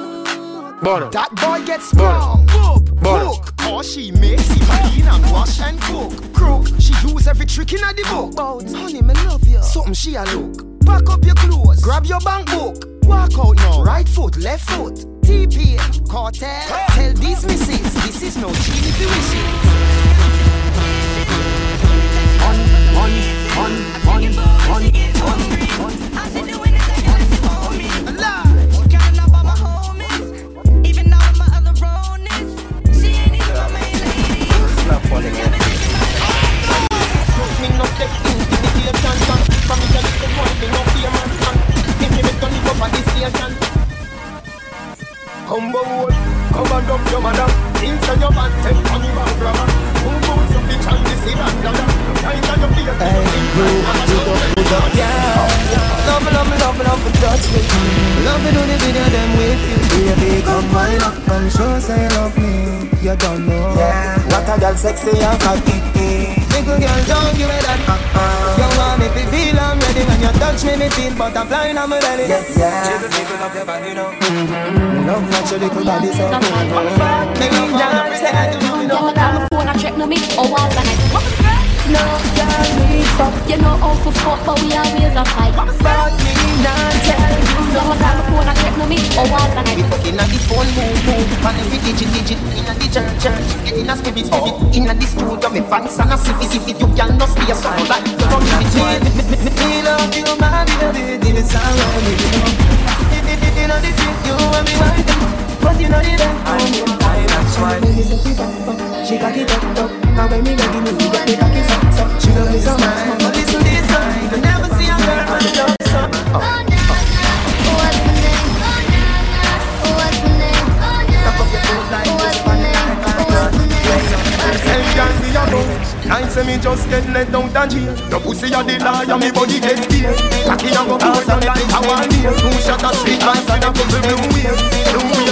Bono. That boy gets sprung Boop, Bono. book Or she makes it clean and wash and cook Crook, she use every trick in the book Bout, honey, me love you Something she a look Pack up your clothes Grab your bank book Walk out now. Right foot, left foot. TP, Kartel. Tell these misses This is no cheat if you wish it Me no take intimidation, son. From me tell you the boy, me no fear, man, son. Give me the gun, go for this station. Come boy, come and dump your mother Inside your van, take money back grabber Boom boom, so fit and this is and dada Right on your face, Hey, good, good up, good up, yeah. Love, love, love, love, touch me. Love it on the video, them with you. Baby, come wind up and show say love me. You don't know. Yeah. What a girl sexy and cocky. Little girl, don't give me that. Uh-uh. You want me to feel I'm ready when you touch me, me feel butterfly in my belly. Yeah, yeah. Jiggle, jiggle up your body now. Mm-hmm. Love what your little body so. Make me dance, yeah. Yeah, my time phone a check no me Oh, what's the night? No, girl, we fuck You know how to fuck But we always a fight But me not tell you Yeah, my time phone a check no me Oh, what's the night? We fucking at the phone, boom, boom And every digit, digit Inna the church, church Get in a spirit, spirit Inna the studio, me fans and a sippy, sippy You can no stay so like You don't give it me, me, me, me love you, my baby This is how I live Inna the street, you and me right But you know the day I know I that's why Baby say she got it up, up Now when me ready, me get the cocky suck, suck She love me so much. But listen this song You never see a girl from the love the the me bounce I say me just get let down the jail Your pussy a the liar, me body get stale Cocky a go force and like a one Two shot a street lights and a couple blue wheel Blue wheel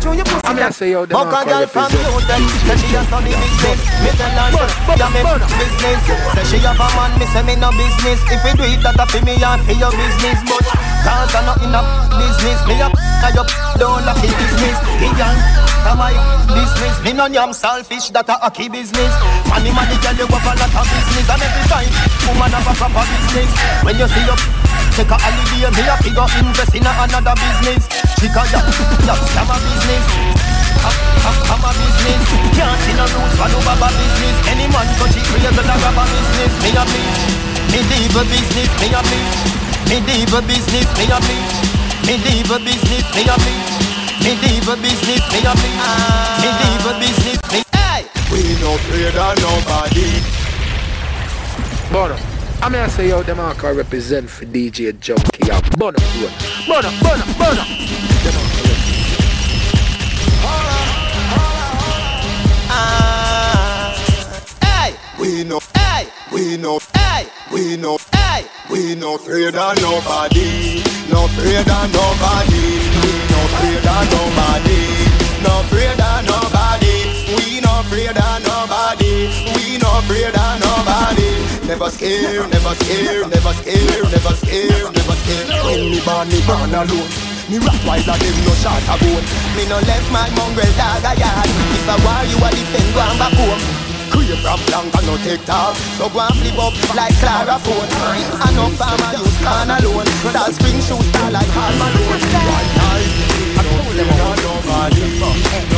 Show your pussy I'm gonna say yo, Buck a girl from Say she a study business. Me tell her say Yeah me business. Say she have a man Me say me no business. If you do it that a fi me and fi your business But Cause I not in a business. Me a I up Don't like the business. Me young Am I business. Me no yam selfish That a aki business. Money money girl you have a lot of business. And every time Woman have a proper business. When you see your Take a holiday, me a figure invest in a another business. Chica, ya, ya, I'm a business. I'm, I'm, I'm a business. Can't see no rules for no baba business. Any man touch it, crazy the rubber business. Me a me, me diva business. Me a me, me diva business. Me a me, me diva business. Me a me, me diva business. Me a me, me diva business. Me, hey. We no afraid of nobody Bono. I'm gonna say yo, the man can represent for DJ Junkie. Yeah, Bono, Bono, Bono, Bono. The man can represent. Hey, We no, hey, we no, hey, we no, hey. we no afraid of nobody. No afraid of nobody. We no afraid of nobody. No afraid of nobody. We no afraid of nobody. We no afraid of nobody. Never scared, never scared, never scared, never scared, never scared. When me born, me born alone. Me rock wise like them no shot a bone. Me no left my mongrel dog a yard. If I war you a defend, go and back home. Creep from blank and no take talk So go and flip up like Claro phone. I know farmer use can alone. That spring shoot star like Hal Malone. White night, I told them about nobody. No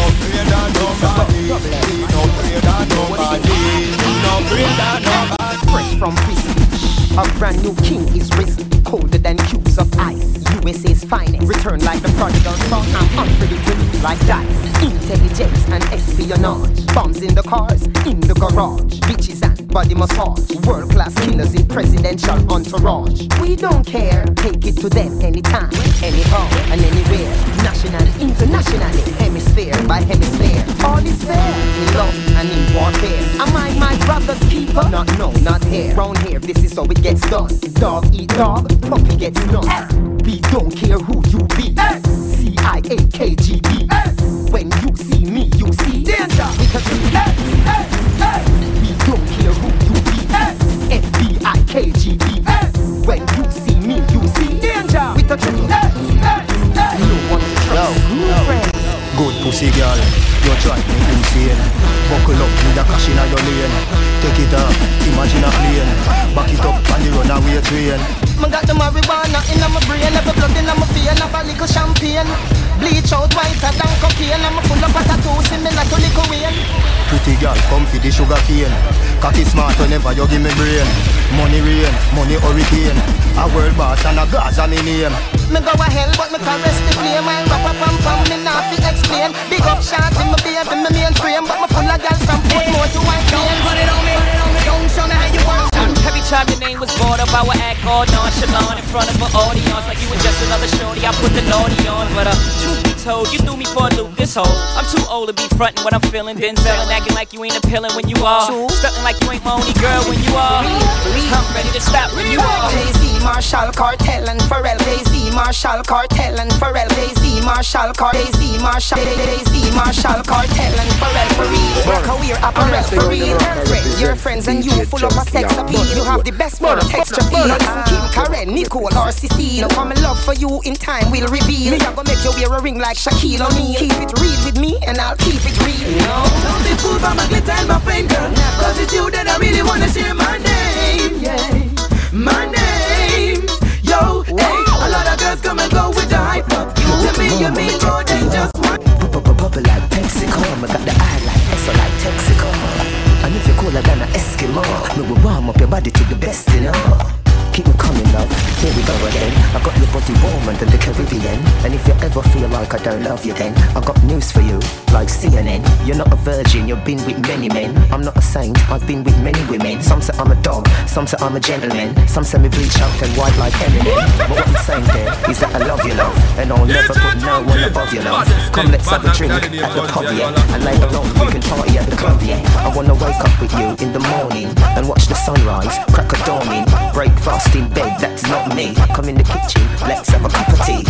afraid of nobody bad Fresh from prison a brand new king is risen, colder than cubes of ice. USA's finest, return like the prodigal son. I'm unpredictable like dice. Intelligence and espionage, bombs in the cars, in the garage, bitches and body massage. World class killers in presidential entourage. We don't care, take it to them anytime, anyhow, and anywhere. National, internationally, hemisphere by hemisphere. All is fair in love and in warfare. Am I my brother's keeper? Not, no, not here. Round here, this is how it gets done. Dog eat dog, puppy gets none. We don't care who you be. CIA, KGB. When you see me, you see danger. Because we we don't care who you be. FBI, KGB. When you see me, you see danger. With a triple No one to trust. New friends. Good pussy girl, you drive me insane Buckle up, need a cash in your lane. Take it off, imagine a plane Back it up and on the runaway train Me got the marijuana in my brain, every blood in my vein, have a little champagne. Bleach out whiter than cocaine, I'm full of tattoos, similar to Lil Wayne. Pretty girl, come for the sugar cane Cocky smart whenever you give me brain Money rain, money hurricane A world boss and a Gaza me name Me go a hell, but me caress the flame. I rap a pam pam, me not fi explain. Big up shot in my baby, me main frame, but me full of gal from Portmore to White Plains. Put it on me, don't show me how you want to. Every time your name was brought up, I would act all nonchalant in front of an audience like you were just another shorty. I put the naughty on, but uh, truth be told, you threw me for a loop this whole. I'm too old to be frontin' what I'm feeling, Denzel and acting like you ain't appealing when you are. Stuntin' like you ain't my only girl when you are. I'm ready to stop when you are. Jay-Z, Marshall, Kartel and Pharrell. Jay-Z, Marshall, Kartel and Pharrell. Jay-Z, Marshall, Car. Jay-Z, Marshall. Jay-Z, Marshall, Kartel and Pharrell. For real, work a weird apparel. For real, friend, your friends and you full of a sex appeal. You have the best for the texture feel. Listen, Kim, Karen, Nicole or Cecile. Come in love for you in time will reveal. Me, I go make you wear a ring like Shaquille O'Neal. Keep it real with me and I'll keep it real. No. Don't be fooled by my glitter and my fame, girl. Cause it's you that I really wanna share my name, yeah. My name, yo, hey. A lot of girls come and go with the hype, you to me, you mean more than just one. Bubble like Mexico, I got the eye like Esso like Texaco. And if you're cooler than an Eskimo, me will warm up your body to the best, you know. Keep me coming, love. Here we go again. I got your body warmer than the Caribbean. And if you ever feel like I don't love you, then I got news for you, like CNN. You're not a virgin, you've been with many men. I'm not a saint, I've been with many women. Some say I'm a dog, some say I'm a gentleman. Some say me bleach out and white like Eminem. But what I'm saying there is that I love you, love. And I'll never put no one above you, love. Come, let's have a drink at the pub, yeah. And later on, we can party at the club, yeah. I wanna wake up with you in the morning and watch the sunrise, crack a dawning, breakfast in bed, that's not me. I Come in the kitchen, let's have a cup of tea.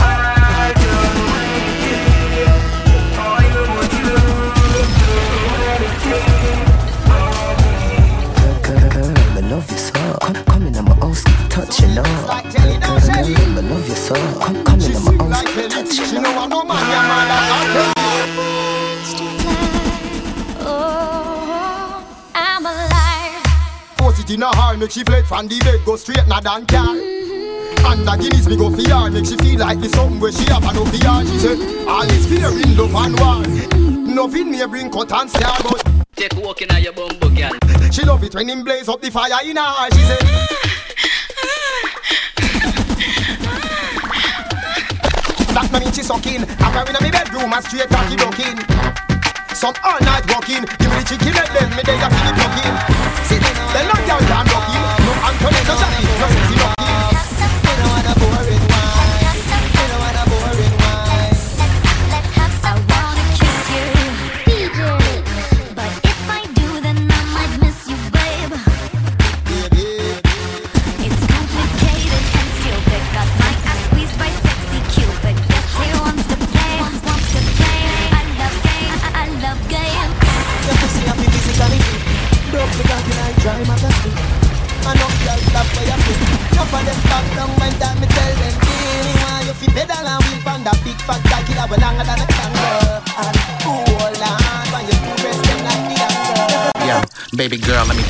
Girl, love you so. Come, come in, I'm a old touch. Girl, I love you so. Come, come a old school touch, you know. In a heart, make she fled from the bed, go straight na dan car. And the Guinness me go for her, make she feel like the something where she have no fear. She say, all is fear in love and war. Nothing me bring cut and star, but Take walk in your bumbo, girl. she love it when him blaze up the fire in her heart. She said. that no mean she sucking. I'm her in me bedroom, and straight cocky looking. Some all night walking, give me the chicken leg, then me there you feel it plucking. See, then no girl can rocking, no Anthony, no Jackie, no sexy. Me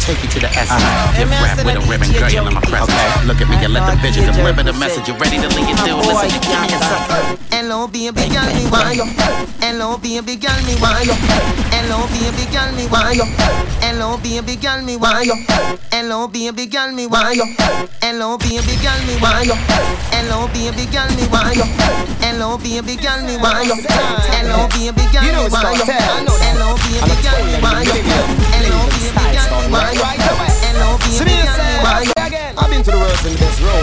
take you to the essence. Give rap with a ribbon, girl, you're in my presence. Look at me, you let the vision deliver the message. You ready to lead it through? Listen, you give me a second. Hello, baby girl, me want you. Hello, baby girl, me want you. Hello, baby girl, me want you. Hello, baby girl, me want you. Hello, baby girl, me want you. Hello, baby girl, me want you. Hello, baby girl, me want you. Hello, baby girl, me want you. Hello, baby girl, me want you. Hello, baby girl, me want you. Girl, me want you. Hello, baby girl, me want. I've been to the world's in the best road.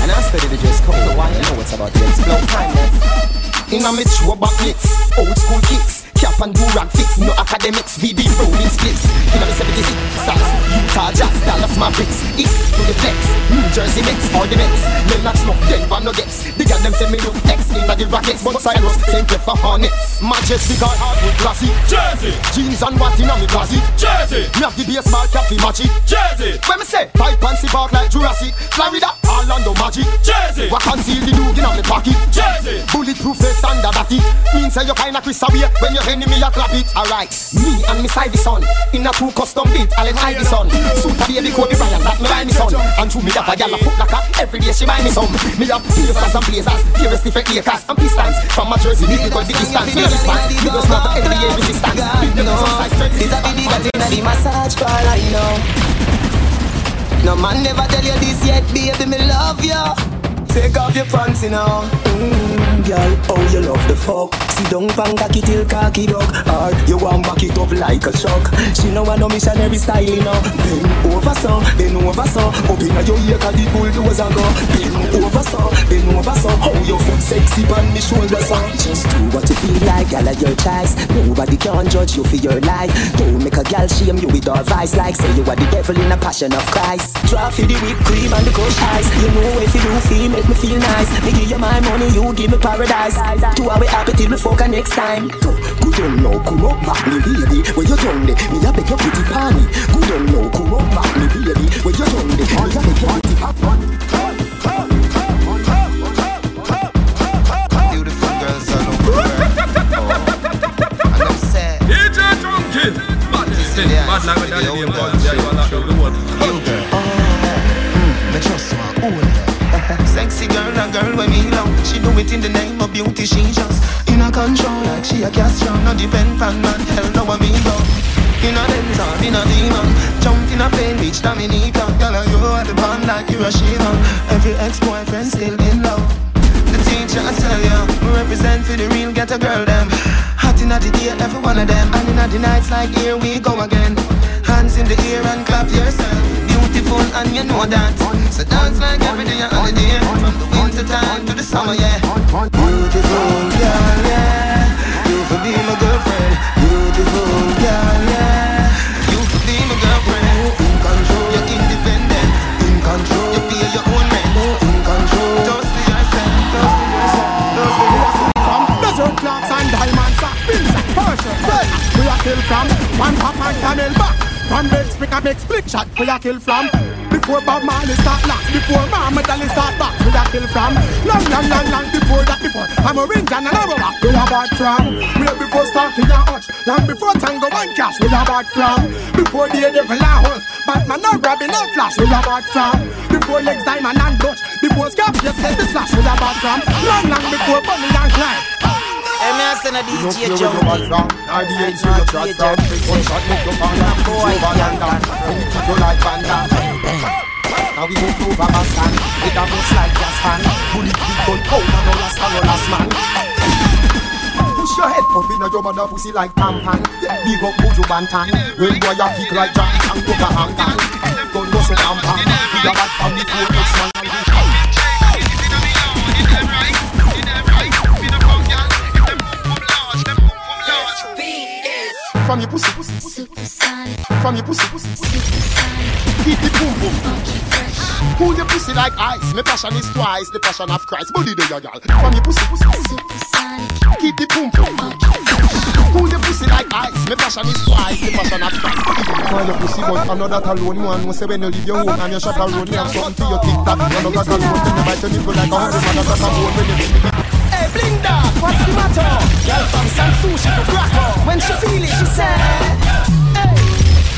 And I studied the dress code. You know it's about to explode kindness. In a mature back mix, old school kicks. Cap and do rag fix, no academics, VB rolling splits. In a 76, Sax, Utah Jazz, Dallas Mavericks, East to the flex, New Jersey Nets, or the Mets, Lennox Smoke, Denver Nuggets. The girl them say me look X in the Rockets, but Cyrus, same play for Hornets. Majestic or hardwood classic, Jersey. Jeans and what in me closet, Jersey. Me have the baseball cap fi match it, Jersey. When me say, pipe and see bark like Jurassic, Florida, Orlando Magic, Jersey. What conceal the dog in a me pocket, Jersey. Bulletproof vest under that it, means say you kinda Chris away when you enemy a clap it. Alright, me and me side the son in a two custom beat. I'll hide the son. Super baby Kobe Bryant that me buy me son. And to me have a gal a foot like a every day she buy me some. Me have blazers and blazers, various different acres and pistons from my jersey. Me because the distance, me response. Me just not NBA resistance. Big them some size strength. This a big that inna the massage parlor, you know. No man never tell you this yet, baby, me love you. Take off your pants, you know. Mm, girl, oh you love the fuck. Sit down, bang cocky till cocky dog. Or you want back it up like a shock. She know I no missionary style, you know. Bend over so, bend over so. Up inna your ear, the bulldozer go. Bend over so, bend over so. How your foot sexy on me shoulder so. Just do what you feel like, gal your choice. Nobody can judge you for your life. Don't make a gal shame you with our vice like say you are the devil in a passion of Christ. Drop for the whipped cream and the crushed ice. You know if you do feel, make me feel nice. Me give you my money, you give me paradise. Two hour happy till we fuck next time. Good on now, come up back me baby. Where you done there? Me a beg your pretty panty. Good on now, come up back me baby. Where you done there? Me a beg your pretty Beautiful thing. Bad like my daddy name was. Yeah, you are not oh, hmm, the one. You girl. Me trust one. Ooh, (laughs) Sexy girl, a girl when me love. She do it in the name of beauty. She just in a control like she a castron. No depend on man. Hell no, what me go. In a Benz or in a demon Jump in a plane, reach Dominica Girl, you are the band like Hiroshima Every ex-boyfriend still in love The teacher I tell ya We represent for the real ghetto girl them Hot in the day, every one of them. And in the nights like here we go again. Hands in the air and clap yourself. Beautiful and you know that. So dance like every day and holiday. From the winter time to the summer, yeah. Beautiful girl, yeah. You for be my girlfriend. Beautiful back From bed spring a big split shot We a kill from. Before Bob Marley start locks Before Muhammad Ali start box We a kill from. Long, long, long, long before that before I'm a ring and an arrow back We a bad from. Way before starting a hutch Long before tango and cash We a bad from. Before the devil a hunt Batman no grabbing no flash We a bad from. Before legs diamond and dutch Before Scorpius get the slash We a bad from. Long, long before Bonnie and Clyde Me a send a You DJ Junkie. where you from Now the age where you trot from One shot make you fall down Boy, Over and down When you kick you like Van Damme Now we go over my stand With a bus like gas fan Bullet big oh, gun cold and all last and all last man. Push your head up in a your mother pussy like tampon Big up Buju Banton When boy you kick like Jackie Chan Coca Hong Kong. Gun go so tampon We a bad the four X-Man and From your pussy, pussy, pussy. From your pussy, pussy, pussy. Keep the boom boom. Cool your pussy like ice. My passion is twice the passion of Christ. Body there, ya girl. From your pussy, pussy, pussy. Keep the boom boom. Cool your pussy like ice. My passion is twice the passion of Christ. Call your pussy, but I'm not that alone. Man, say when you leave your home and you shop around, you have something for your TikTok. You're not that alone. Then you bite your nipple like a hundred man. That's a bone when you Blinda, what's the matter? Girl from Sansu, she go crack When she feel it, she say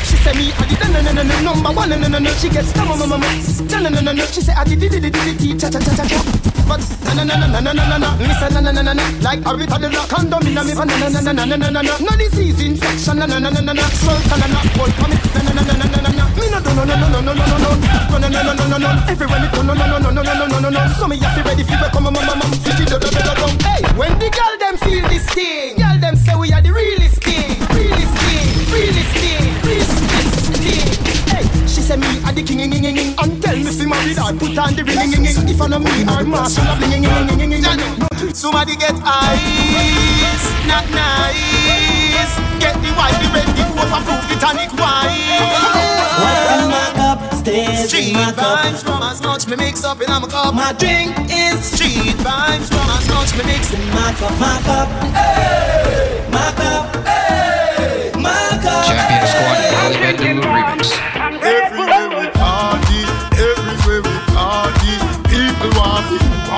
she say me a the no no no number one, no, no, no, no. She gets stammer, mama, mama. No, no, no, no, no. She say, I did, did, did, did, did, cha, cha, cha, cha, cha. But no, no, no, no, no, no, no, no. Me say, no, no, no, no, no. Like a of the rock, condom in a me, no, no, no, no, no, no, no, no, no. No disease infection, no, no, no, no, no, no. Swell, no, no, no. Boy, come no, no, no, no, no, no, no. Me no do, no, no, no, no, no, no, no, no. No, no, no, no, no, no, no. Everywhere me go, no, no, no, no, no, no, no, no, no. So me have to ready for come, mama, mama. Hey, when the girl them feel this thing, girl them say we are the realest the king, ing, ing, ing, ing. and tell me fi marry her, put on the ring, ing, ing, ing. If I know me, I'm marshal of ling, ing, ing, ing, ing, ing, ing. Somebody get ice, not nice. Get the white, the red, the overproof, the tonic wine. What's in my cup stays Street in my cup. vibes from as much me mix up in my cup. My drink is street vibes from as much me mix in my cup. My cup, hey, my cup, hey, my cup. Champion Squad, Holly Bendulu remix. Everywhere we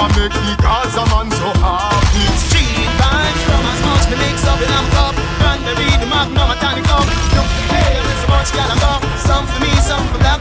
want make the Gaza man so happy. Street vibes from as much me mix up in my cup. Cranberry, the magnum, a tonic cup. Look, hey, there's much gal I go. Some for me, some for black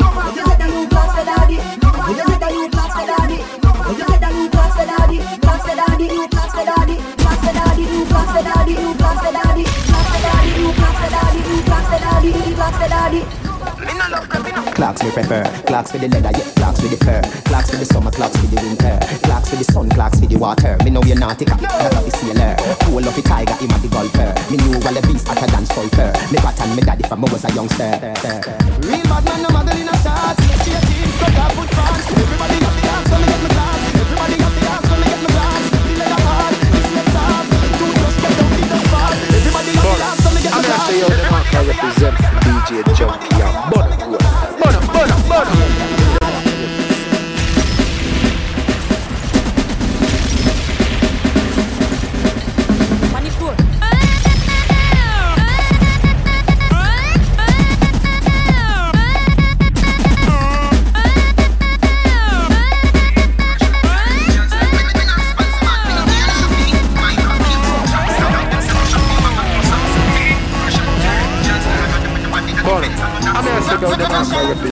No, you a new. No, a new. No, a new Me no love Clocks me prefer, clocks for the leather, yeah, clocks for the fur, clocks for the summer, clocks for the winter, clocks for the sun, clocks for the water. Me know you're naughty, cat, that of the sailor. Cool of the tiger, him a the golfer. Me knew all the beast hotter than sulfur. Me pattern me daddy from I was a youngster. Real bad man, no model in a shots. Straight jeans, cut off foot pants. Everybody have the so me get my class. Everybody have the so me get my class. The leather hard, this lips hard. Toothbrush get down in the spot. Everybody have the ask, so me get I'm gonna the mark I represent for DJ Junkie Bono, Bomber. Boleh, a mí me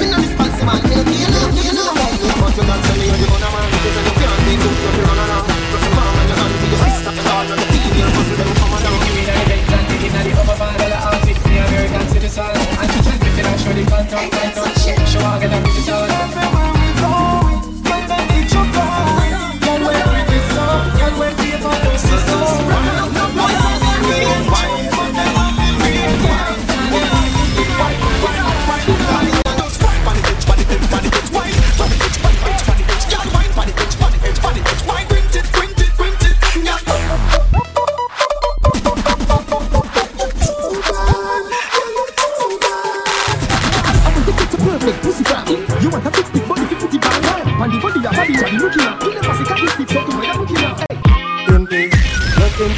responsible man, me no feel love, you know me. But you not tell me you're the one man. And you can't take good, you run around. Just a palm and your hand to your sister, and all of the female muscles them come down. You in the bench and digging the upper part of the the American citizen. And she trying to fit and show the contact, contact. Show her get a. Everywhere a big stick body, fi put it bang bang. On the body, your body, body looking at. You never see cocky stick, so you know looking at. Hey. But a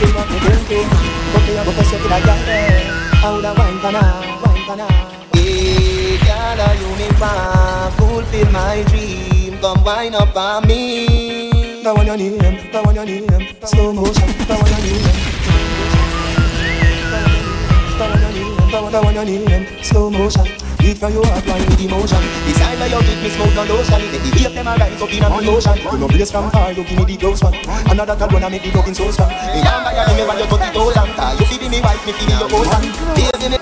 a girl there. How da wine pana, wine. Hey, girl, a you fulfill my dream. Come wine up on me. That one your name, that one your name. Slow motion, that one your name. Name, that one, that one your name. Slow motion. Beat for your heart, wine with emotion. This time where you give me smoke, no lotion. Let the heat them a rise up in a ocean. You no place from far, you give me the close one. Another tall one, I make the looking so strong. Me young by you, me when you thirty thousand. Ah, You feed me wife, me feed your husband. Baby, me.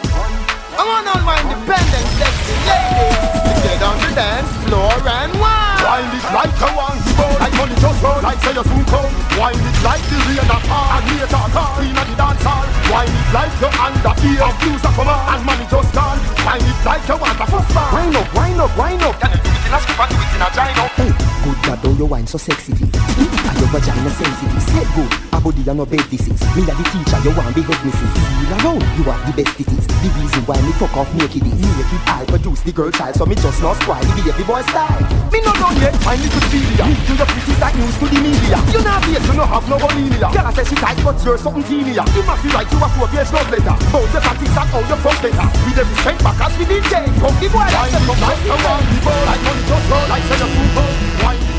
I want all my independent, sexy ladies to get on the dance floor and wine. Wine it like a one roll Like money just roll Like say you soon come Wine it like the rain a fall And later call of the dance hall. Wine it like you under Of blues a come on And money just gone. Wine it like you want a first bar Wine up, wine up, wine up. Can you do it in a skip and do it in a gyno. Hey, good God, how you wine so sexy. Hmm, and your vagina sensitive. Say good, body and no bed disease Me a the teacher, you want big head missus Feel around, you have the best it is The reason why me fuck off naked is Naked, I produce the girl child So me just not spoil the baby boy style Me no done yet, my little Celia Me to your pretty like news to the media You not face, you no have no bulimia Girl I say she tight but you're something teenier You must be right, you a four page love letter Bout your tactics and how you fuck better With every strength back as we need day From the boy like say from like a one people Like money just roll, like say you're super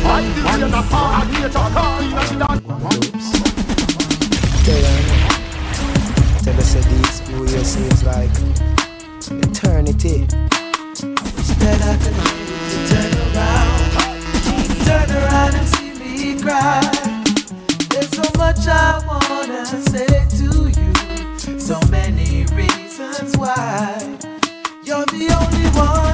wine, the rain a fall And nature Queen of the dance Tell us that these few years seems like eternity. Tonight if you turn around. Turn around and see me cry. There's so much I wanna say to you. So many reasons why. You're the only one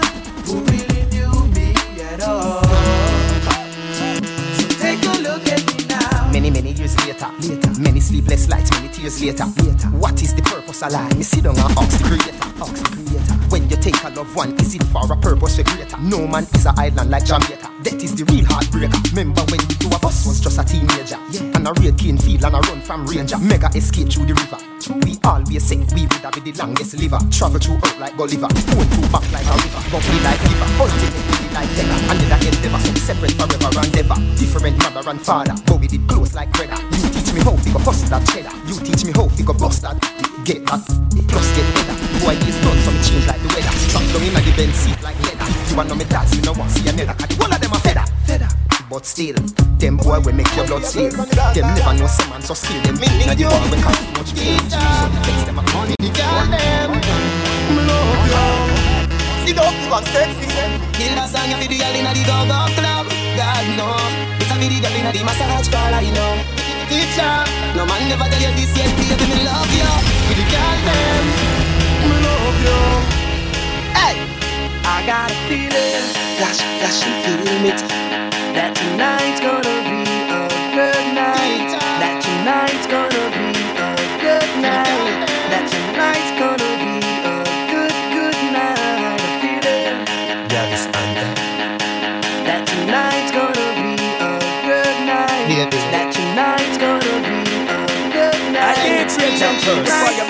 later, later, many sleepless nights, many tears later, later. What is the purpose of life? Me sit down and ask the creator, ask the creator. When you take a loved one, is it for a purpose for greater? No man is an island like Jamaica. That is the real heartbreaker. Remember when the two of us was just a teenager, yeah. And a real keen feel and a run from ranger. Mega escape through the river. We always say we would have be the longest liver. Travel through earth like Gulliver. Going through back like a river. Bubbly like liver. Ultimately like Tenor. And then I endeavor. So we separate forever and ever. Different mother and father. But we did close like brother. You teach me how to go bust that cheddar. You teach me how to go bust that. Get that. Plus get better. Boy, it's done so me change like the weather. Strap down in the bench seat like leather. You want know me dance, you know want see another. Cause whole of them a feather. Feather. But still, them boy will make your blood still. Them never know some man so still. Them meaning the boy cause too much pain. So the text them a money. The girl them, love you. See the up to sexy. Kill that song for the girl inna the go-go club. God no, it's a the girl inna the massage parlor. You know, teacher, no man never tell you this yet, baby. Me love you. For the girl them, me love you. Hey, I got a feeling, flash, flash, and feel it. that tonight's gonna be a good night. That tonight's gonna I a. A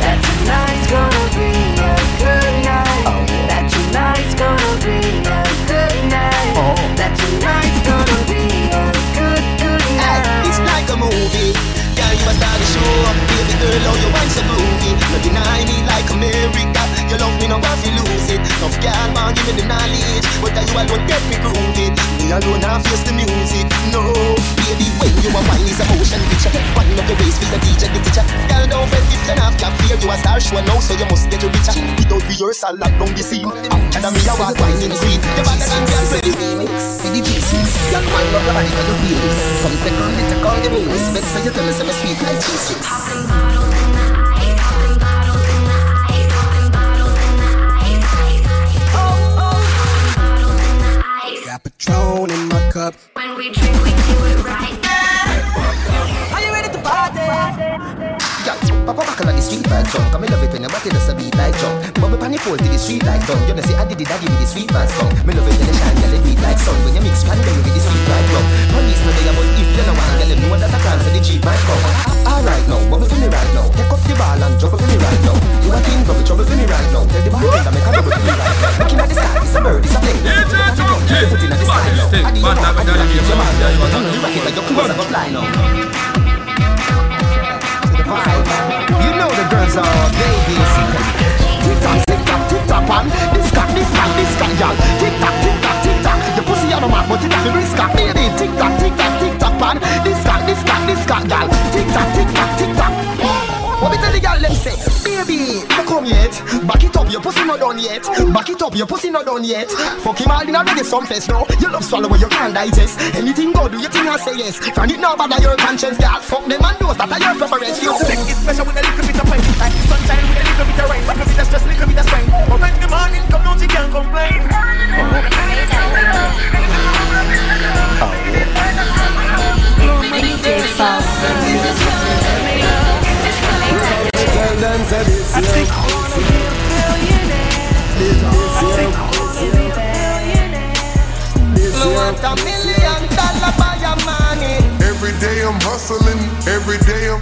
that tonight's gonna be a good night. That tonight's gonna be a good night. That tonight's gonna be a good, good it's like a movie. Girl, you a star the show. So groovy. No deny me like America your love me, no got to lose it. Tough girl, man, give me the knowledge. But that you alone get me grooving. Me alone, I face the music. No, baby, when you are wine, is a motion picture. One of your ways with the DJ, the teacher. Girl, don't fret if you're not cap fear. You a star, sure now, so you must get your richer. Without rehearsal, lock down the scene. After me, I walk wine in green. You're better than girl, ready. See the gypsies, young man, rub your body for your feelings. Come take on, let her call the moves. Bet so you tell me, some sweet like cheese. We drink, we street vibe song. Come me love it when your body does a beat like jump. Bubble pan the pole to the street like drum You know say I did it, I give me the sweet man song. Me love it when you shine, girl, it beat like sun. When you mix cranberry with the sweet like rum Police know they about if you know one Girl, you know that I can't say the cheap might come. Alright now, bubble for me right now. Take up the ball and drop it for me right now. You a king, bubble trouble for me right now. Tell the bartender make a double for me right now. Looking at the sky, it's a bird, it's a plane. Put it on the ground, keep your foot in the sky. Now I did not know, I did not keep your man now You rock it like your clothes are gonna fly now. You know the girls are babies. Tick tock, tick tock, tick tock, man. This cock, this cock, this cock, y'all. Tick tock, tick tock, tick tock. Your pussy on the map, but it has a risk baby. Tick tock, tick tock, tick tock, man. This cock, this cock, this cock, y'all. Tick tock, tick tock, tick tock. What me tell the girl them say, baby, no come yet. Back it up, your pussy not done yet. Back it up, your pussy not done yet. Fuck him all in a reggae some fest now. You love swallow what you can't digest. Anything go do, you think I say yes. Find it now bother your conscience, girl. Fuck them and those that are your preference. You Sex is special with a little bit of pain Like the sunshine with a little bit of rain Little bit of stress, little bit of strain But when the morning come out, you can't complain Oh. DJ Falls. Tell them say this year. Me wanna be a millionaire. I want a million dollar by your money. Every day I'm hustling, every day I'm.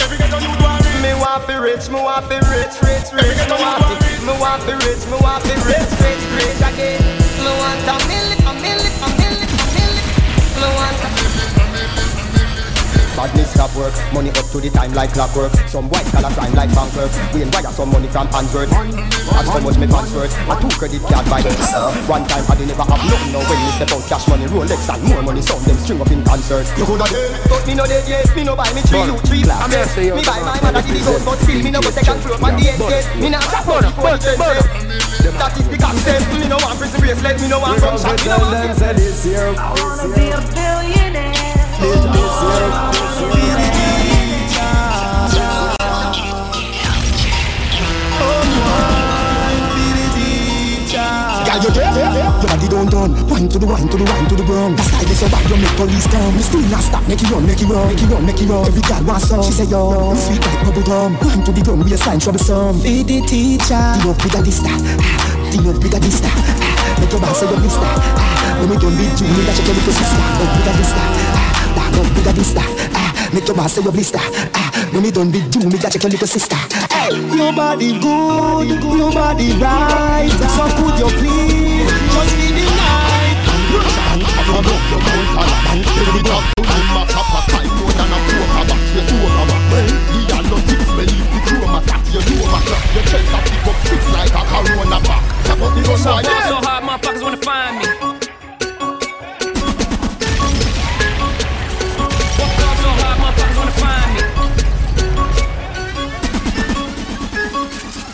Me want fi rich, me want fi rich, rich, rich. Me want fi, me want fi rich, me want fi rich, rich, rich again. Me want a million, a million, a million, a million. Me want a Badness stop work, money up to the time like clockwork. Some white collar crime like bank clerk. We wire some money from Hansworth. Ask how much me transferred. A two credit card by One time I didn't never have nothing. Now when me step out, cash money, Rolex and more money. Some them string up in concert. You coulda dead, but me no dead yet. Me no buy me three, you three black. I'm here to say yo, Me buy my man, mother give the gold, but still me no go second floor on the exit. Me not tap on the phone. That is the concept. Me no want prison bracelet. Me no want from shop. Me no Tell want. them say this year. I wanna be a billionaire. Girl, Your body don't done. Wine to the wine, to the wine, to the brown. That style is so bad, you make police come. You still not stop, make it run, make it run, make it run, make it run. Every girl wants some. She say yo, you sweet like bubble gum. Wine to the drum, waistline troublesome. Feed the teacher. The love bigger this that. The love bigger this that. Make your boss say you this that. When we done beat you, me that check your little sister. Love bigger this that. That love bigger this that. Make your boss say you blister. When we done beat you, me that check your little sister. Hey, your body good, your body right. So could you please So, so hard, motherfuckers wanna find me. So hard, motherfuckers wanna find me.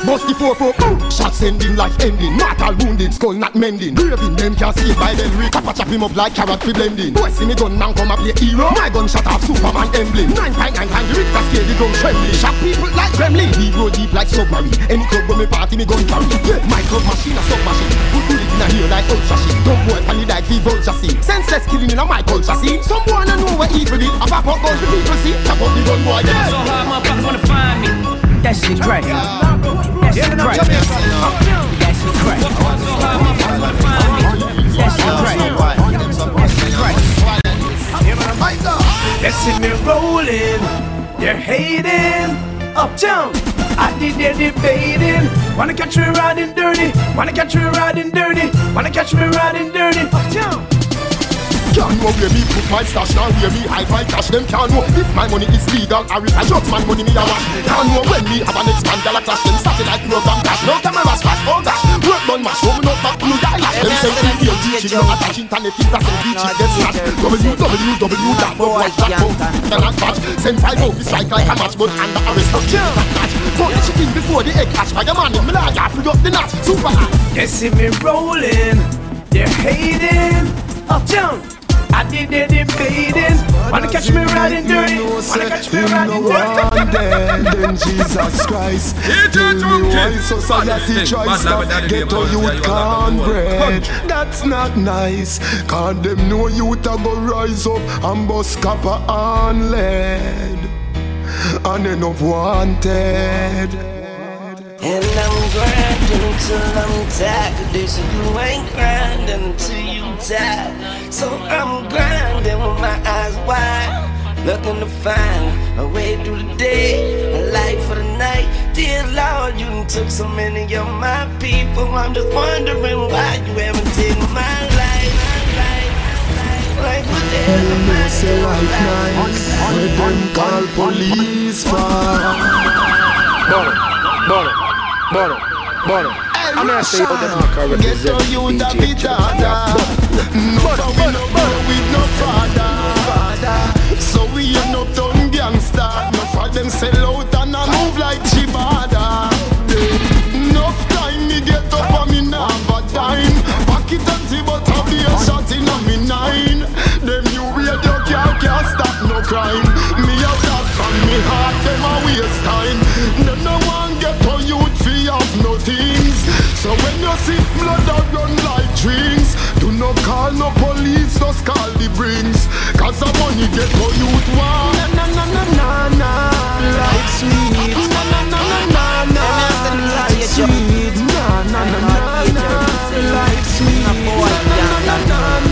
Bust the four four. Shots ending, life ending. Mortal wounded, skull not mending. Graving them can't see by them rig. Kappa chop him up like carrot fi blending. Boy see me gun now come up play hero. My gun shot off Superman emblem. Nine point nine the Richter scale the gun trembling. Shock people like gremlin. We go deep like submarine. Any club when me party me gun carry. Yeah, my club machine a sub machine. Put bullet in a here like ultra shit. Dumb boy pan the like fi vulture see. Senseless killing in a my culture see. Some boy no know where evil did. A pop up gun for people see. Tap up the gun boy. So Yeah. hard, motherfuckers wanna find me. That shit crack. That shit crack. That rolling, they're hating. Uptown, I did their debating. Wanna catch me riding dirty? Wanna catch me riding dirty? Wanna catch me riding dirty? Uptown. Can't know where me put my stash Now where me hide my cash Them can't know if my money is legal Or if I just man money me a wash Can't know when me have an expand dollar clash Them satellite program cash No camera splash Oh gosh Work done mash Home not back blue eyelash Them say we here teaching You attach internet it as a beach it gets snatched www.watch.com Cannot catch Send five out strike like a match But under arrest of chill Put the chicken before the egg hatch By a man in Malaya Free up the notch Super hot You see me rolling They're hating Uptown I did the debating Wanna catch me riding dirty. Wanna catch me riding dirty. Then Jesus Christ why society tries to get a youth cornbread That's not nice. Cause them know youth a go rise up And bust copper and lead. And end up wanted And I'm grinding till I'm tired. They say you ain't grinding until you die. So I'm grinding with my eyes wide, looking to find a way through the day, a light for the night. Dear Lord, you done took so many of my people. I'm just wondering why you haven't taken my life. Like what the hell am I say life nice Where them call police for Bono, Bono, Bono, Bono. I'm gonna say you the marker represent DJ Junkie. No for we no boy with no father So we ain't no town gangster No for them sell out and I move like Chibada Enough time me get up and me a dime Pack it empty but I be a shot in a me nine Them new radio can't, can't stop no crime Me a that from me heart them a waste time Them no one get to youth fee have no things. So when you see blood I run like drinks, do not call no police, just call the brings. Cause the money get no youth want. Na na na na na na, like sweet. Na na na na na na, like sweet. Na na na na na, like sweet. Na na na na na.